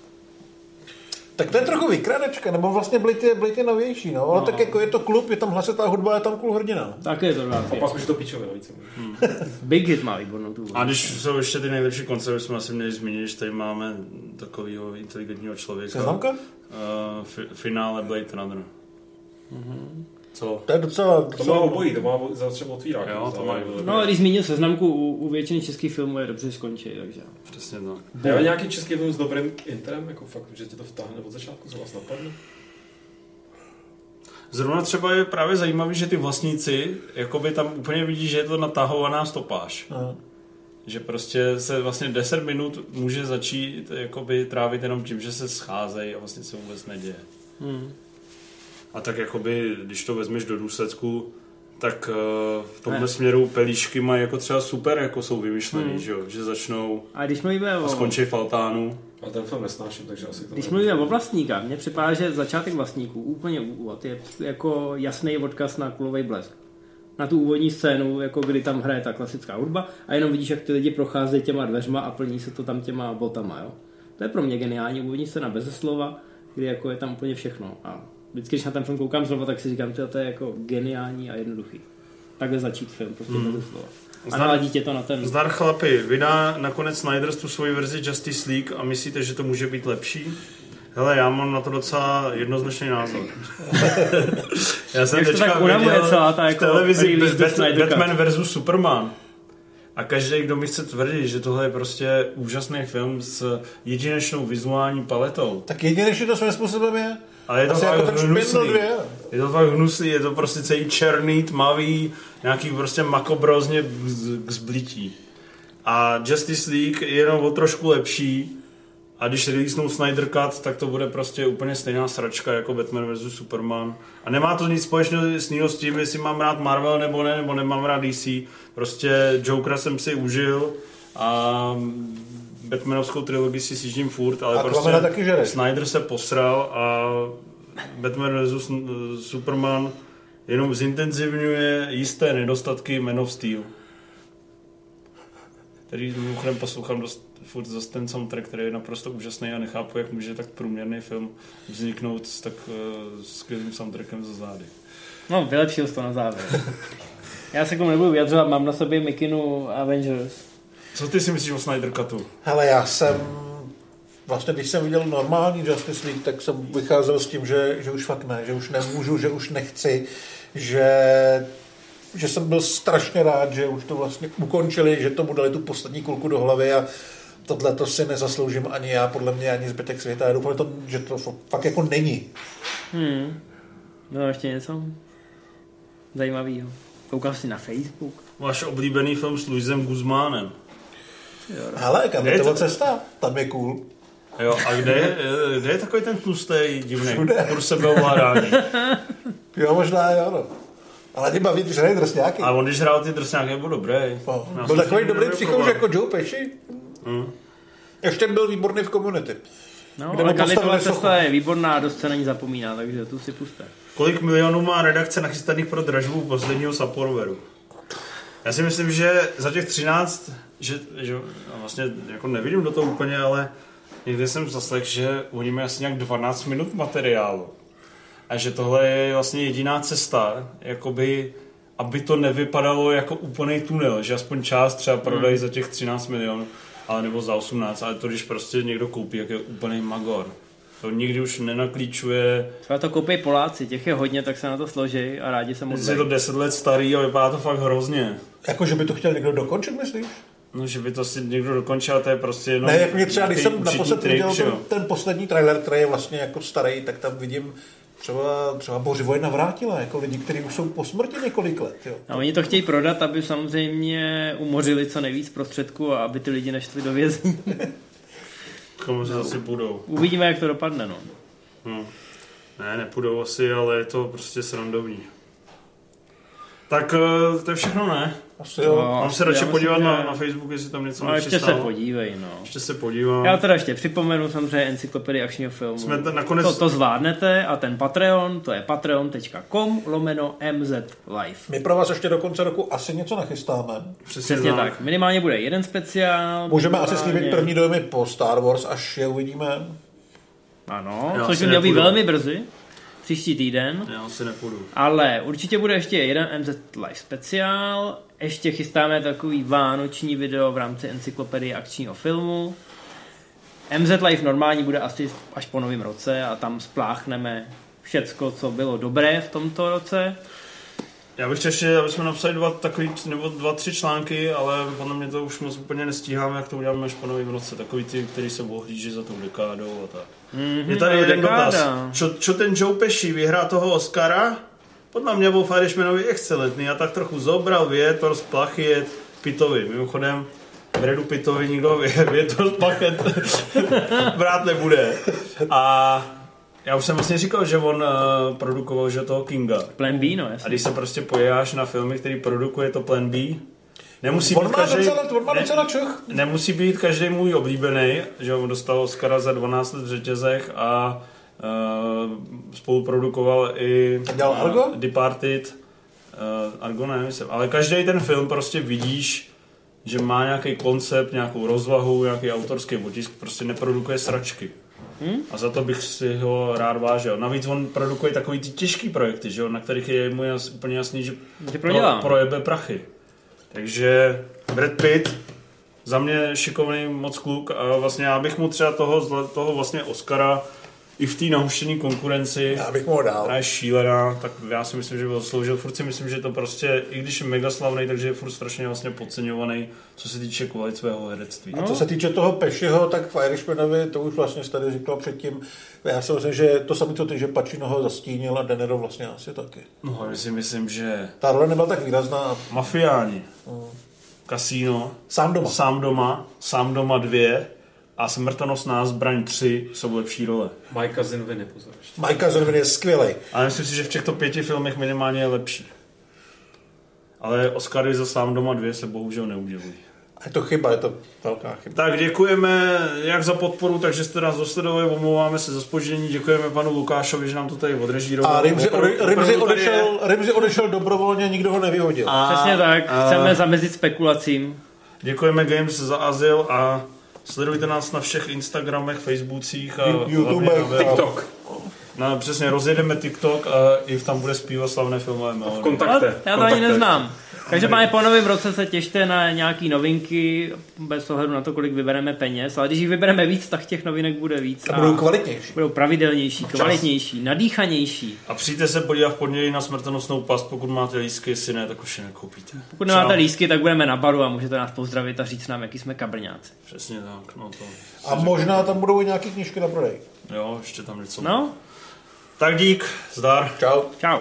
Tak to je trochu vykradečka, nebo vlastně Blade je, Blade je novější, no. Ale No. tak jako je to klub, je tam hlasitá hudba, je tam cool hrdina. Tak je to A rád. pak už to pičovina více. Big Hit má výbornou tu. A když jsou ještě ty nejlepší koncerty, jsme asi měli zmínit, že tady máme takového inteligentního člověka. Seznamka? Uh, fi- finále Blade Runner. Co? To je docela... To má docela... obojí, to má za třeba otvírák. Jo, to má- No a když zmínil seznamku, u, u většiny českých filmů je dobře, skončí, takže. Přesně tak. Já nějaký český film s dobrým interem, jako fakt, že tě to vtáhne od začátku, co vás napadne? Zrovna třeba je právě zajímavý, že ty vlastníci, jakoby tam úplně vidí, že je to natahovaná stopáž. No. Že prostě se vlastně 10 minut může začít jakoby trávit jenom tím, že se scházejí a vlastně se vůbec neděje. Hmm. A tak jakoby, když to vezmeš do důsledku, tak eh, v tomhle Ne. směru pelíšky mají jako třeba super, jako jsou vymyšlený, Hmm. že, jo? že začnou A když mluvíme a o, skončí v altánu. Ale ten film nesnáším, takže asi to když nebude. mluvíme o vlastníka, mně připadá, že začátek vlastníků, úplně úvod, je jako jasný odkaz na kulový blesk. Na tu úvodní scénu, jako kdy tam hraje ta klasická hudba a jenom vidíš, jak ty lidi procházejí těma dveřma a plní se to tam těma botama, jo. To je pro mě geniální úvodní scéna bez slova, kdy jako je tam úplně všechno. A vždycky, když na ten film koukám znovu, tak si říkám, že to je jako geniální a jednoduchý. Takhle začít film, prostě bez slova. A Zdar- naladí tě to na ten... Zdar chlapi, vydá nakonec Snyder tu svoji verzi Justice League a myslíte, že to může být lepší? Hele, já mám na to docela jednoznačný názor. já jsem teďka viděl celá ta v jako televizi Bat- Snyder Cut. Batman versus Superman. A každý, kdo mi chce tvrdit, že tohle je prostě úžasný film s jedinečnou vizuální paletou. Tak jedinečně to svým způsobem je. Ale je to Asi fakt jako hnusný. Je to fakt hnusný, je to prostě celý černý, tmavý, nějaký prostě makobrozně k zblití. A Justice League je jenom o trošku lepší a když releasenou Snyder Cut, tak to bude prostě úplně stejná sračka jako Batman vs. Superman. A nemá to nic společného s tím, jestli mám rád Marvel nebo ne, nebo nemám rád DC. Prostě Jokera jsem si užil a Batmanovskou trilogii si sjíždím furt, ale A prostě taky. Snyder se posral a Batman vs. Superman jenom zintenzivňuje jisté nedostatky Man of Steel. Který mimochodem poslouchám dost, furt zase ten soundtrack, který je naprosto úžasný a nechápu, jak může tak průměrný film vzniknout s tak uh, skvělým soundtrackem za zády. No, vylepšil jsi to na závěr. Já se k tomu nebudu vyjadřovat, mám na sobě mikinu Avengers. Co ty si myslíš o Snyder Cutu? Hele, já jsem vlastně, když jsem viděl normální Justice League, tak jsem vycházel s tím, že, že už fakt ne, že už nemůžu, že už nechci, že, že jsem byl strašně rád, že už to vlastně ukončili, že tomu dali tu poslední kulku do hlavy a tohle to si nezasloužím ani já, podle mě, ani zbytek světa. Já doufám, že to, že to fakt jako není. Hmm. No, ještě něco zajímavého. Koukal jsi na Facebook? Váš oblíbený film s Luisem Guzmánem. Hele, kam je Je to to- cesta? Tam je cool. Jo, a kde je, kde je takový ten tlustý divný? Všude. Kur sebeovládání. Jo, možná jo, no. Ale mě baví ty Raiders nějaký. A on když hrál ty drsňáky, byl dobrý. No, Já byl takový dobrý psychouš jako Joe Pesci. Hm. Ještě byl výborný v Community. No, Kde ale sochu. cesta je výborná, dost se na ní zapomíná, takže tu si puste. Kolik milionů má redakce nachystaných pro dražbu posledního Sapporoveru? Já si myslím, že za těch 13, že, že a vlastně jako nevidím do toho úplně, ale někde jsem zaslech, že oni mají asi nějak 12 minut materiálu. A že tohle je vlastně jediná cesta, jakoby, aby to nevypadalo jako úplný tunel, že aspoň část třeba prodají za těch 13 milionů, ale nebo za 18, ale to když prostě někdo koupí, jak je úplný magor. To nikdy už nenaklíčuje, Třeba to koupí Poláci, těch je hodně, tak se na to složí a rádi se moc je to 10 let starý a vypadá to fakt hrozně. Jako, že by to chtěl někdo dokončit, myslíš? No, že by to si někdo dokončil, to je prostě jenom... Ne, jak mě třeba, když jsem naposled viděl ten, ten poslední trailer, který je vlastně jako starý, tak tam vidím třeba, třeba Bořivoje navrátila, jako lidi, kteří už jsou po smrti několik let. Jo. A oni to chtějí prodat, aby samozřejmě umořili co nejvíc prostředků a aby ty lidi nešli do vězení. Komu se asi půjdou. Uvidíme, jak to dopadne, no. No. Ne, nepůjdou asi, ale je to prostě srandovní. Tak eh, to je všechno, ne? Asi jo. No. Mám se radši podívat že- na, na Facebook, jestli tam něco No ještě se podívej, no. Ještě se podívám. Já teda ještě připomenu samozřejmě encyklopedii akčního filmu. Jsme t- nakonec... To, to zvládnete a ten Patreon, to je patreon.com lomeno MZ Live. My pro vás ještě do konce roku asi něco nachystáme. Přesně, Přesně tak. Minimálně bude jeden speciál. Můžeme asi minimálně- slíbit první dojmy po Star Wars, až je uvidíme. Ano, Já což asi by mělo být velmi brzy. Příští týden. Já asi nepůjdu. Ale určitě bude ještě jeden MZ Live speciál. Ještě chystáme takový vánoční video v rámci encyklopedie akčního filmu. MZ Live normální bude asi až po novém roce a tam spláchneme všecko, co bylo dobré v tomto roce. Já bych chtěl ještě, aby jsme napsali dva, takový, nebo dva, tři články, ale podle mě to už moc úplně nestíháme, jak to uděláme až po novém roce. Takový ty, který se ohlíží za tou dekádou a tak. Mm-hmm, Je tady jeden dekáda. dotaz. Čo, čo ten Joe Pesci vyhrá toho Oscara? Podle mě byl Irishmanovi excelentní a tak trochu zobral větor z plachet Pitovi. Mimochodem, Bredu Pitovi nikdo vě- větor z plachet brát nebude. A já už jsem vlastně říkal, že on uh, produkoval že toho Kinga. Plan B, no A jasně. když se prostě pojáš na filmy, který produkuje to Plan B, nemusí On být má, každý, docela, on má ne- docela čuch. nemusí být každý můj oblíbený, že on dostal Oscara za 12 let v řetězech a uh, spoluprodukoval i dělal Argo? uh, Departed, uh, Argo ne, myslím, ale každý ten film prostě vidíš, že má nějaký koncept, nějakou rozvahu, nějaký autorský otisk, prostě neprodukuje sračky. Hmm? A za to bych si ho rád vážil. Navíc on produkuje takový ty těžký projekty, že jo, na kterých je mu jas, úplně jasný, že pro, projebe prachy. Takže Brad Pitt, za mě šikovný moc kluk a vlastně já bych mu třeba toho, toho vlastně Oscara i v té nahuštěné konkurenci Já bych mohl dál. je šílená, tak já si myslím, že by ho sloužil. Furt si myslím, že to prostě, i když je mega slavný, takže je furt strašně vlastně podceňovaný, co se týče kvalit svého herectví. A co se týče toho Pešiho, tak v Irishmanovi, to už vlastně tady říkal předtím, já si myslím, že to samé co ty, že Pacino ho zastínil a Denero vlastně asi taky. No, já si myslím, že Ta role nebyla tak výrazná a mafiáni, kasíno, sám doma. sám doma, sám doma dvě a smrtonosná zbraň 3 jsou lepší role. My cousin Vinny, pozor. Mike Zervin je skvělý. Ale myslím si, že v těchto pěti filmech minimálně je lepší. Ale Oscary za sám doma dvě se bohužel neudělují. Je to chyba, je to velká chyba. Tak děkujeme jak za podporu, takže jste nás dosledovali, omlouváme se za spoždění, děkujeme panu Lukášovi, že nám to tady odrežíroval. A Rimzi, ode, Rimzi, je. odešel, Rimzi odešel dobrovolně, nikdo ho nevyhodil. A- Přesně tak, a- chceme zamezit spekulacím. Děkujeme Games za azyl a sledujte nás na všech Instagramech, Facebookcích a YouTube. TikTok. No, přesně, rozjedeme TikTok a i tam bude zpívat slavné filmové V melodie. No, kontakte. já to ani neznám. Každopádně po novém roce se těšte na nějaký novinky, bez ohledu na to, kolik vybereme peněz, ale když jich vybereme víc, tak těch novinek bude víc. A budou kvalitnější. budou pravidelnější, kvalitnější, nadýchanější. A přijďte se podívat v pondělí na smrtonosnou past, pokud máte lístky, jestli ne, tak už je nekoupíte. Pokud nemáte Čau. lístky, tak budeme na baru a můžete nás pozdravit a říct nám, jaký jsme kabrňáci. Přesně tak, no to. A možná tam budou i nějaké knížky na prodej. Jo, ještě tam něco. No, Tak dík, zdar. Čau. čau.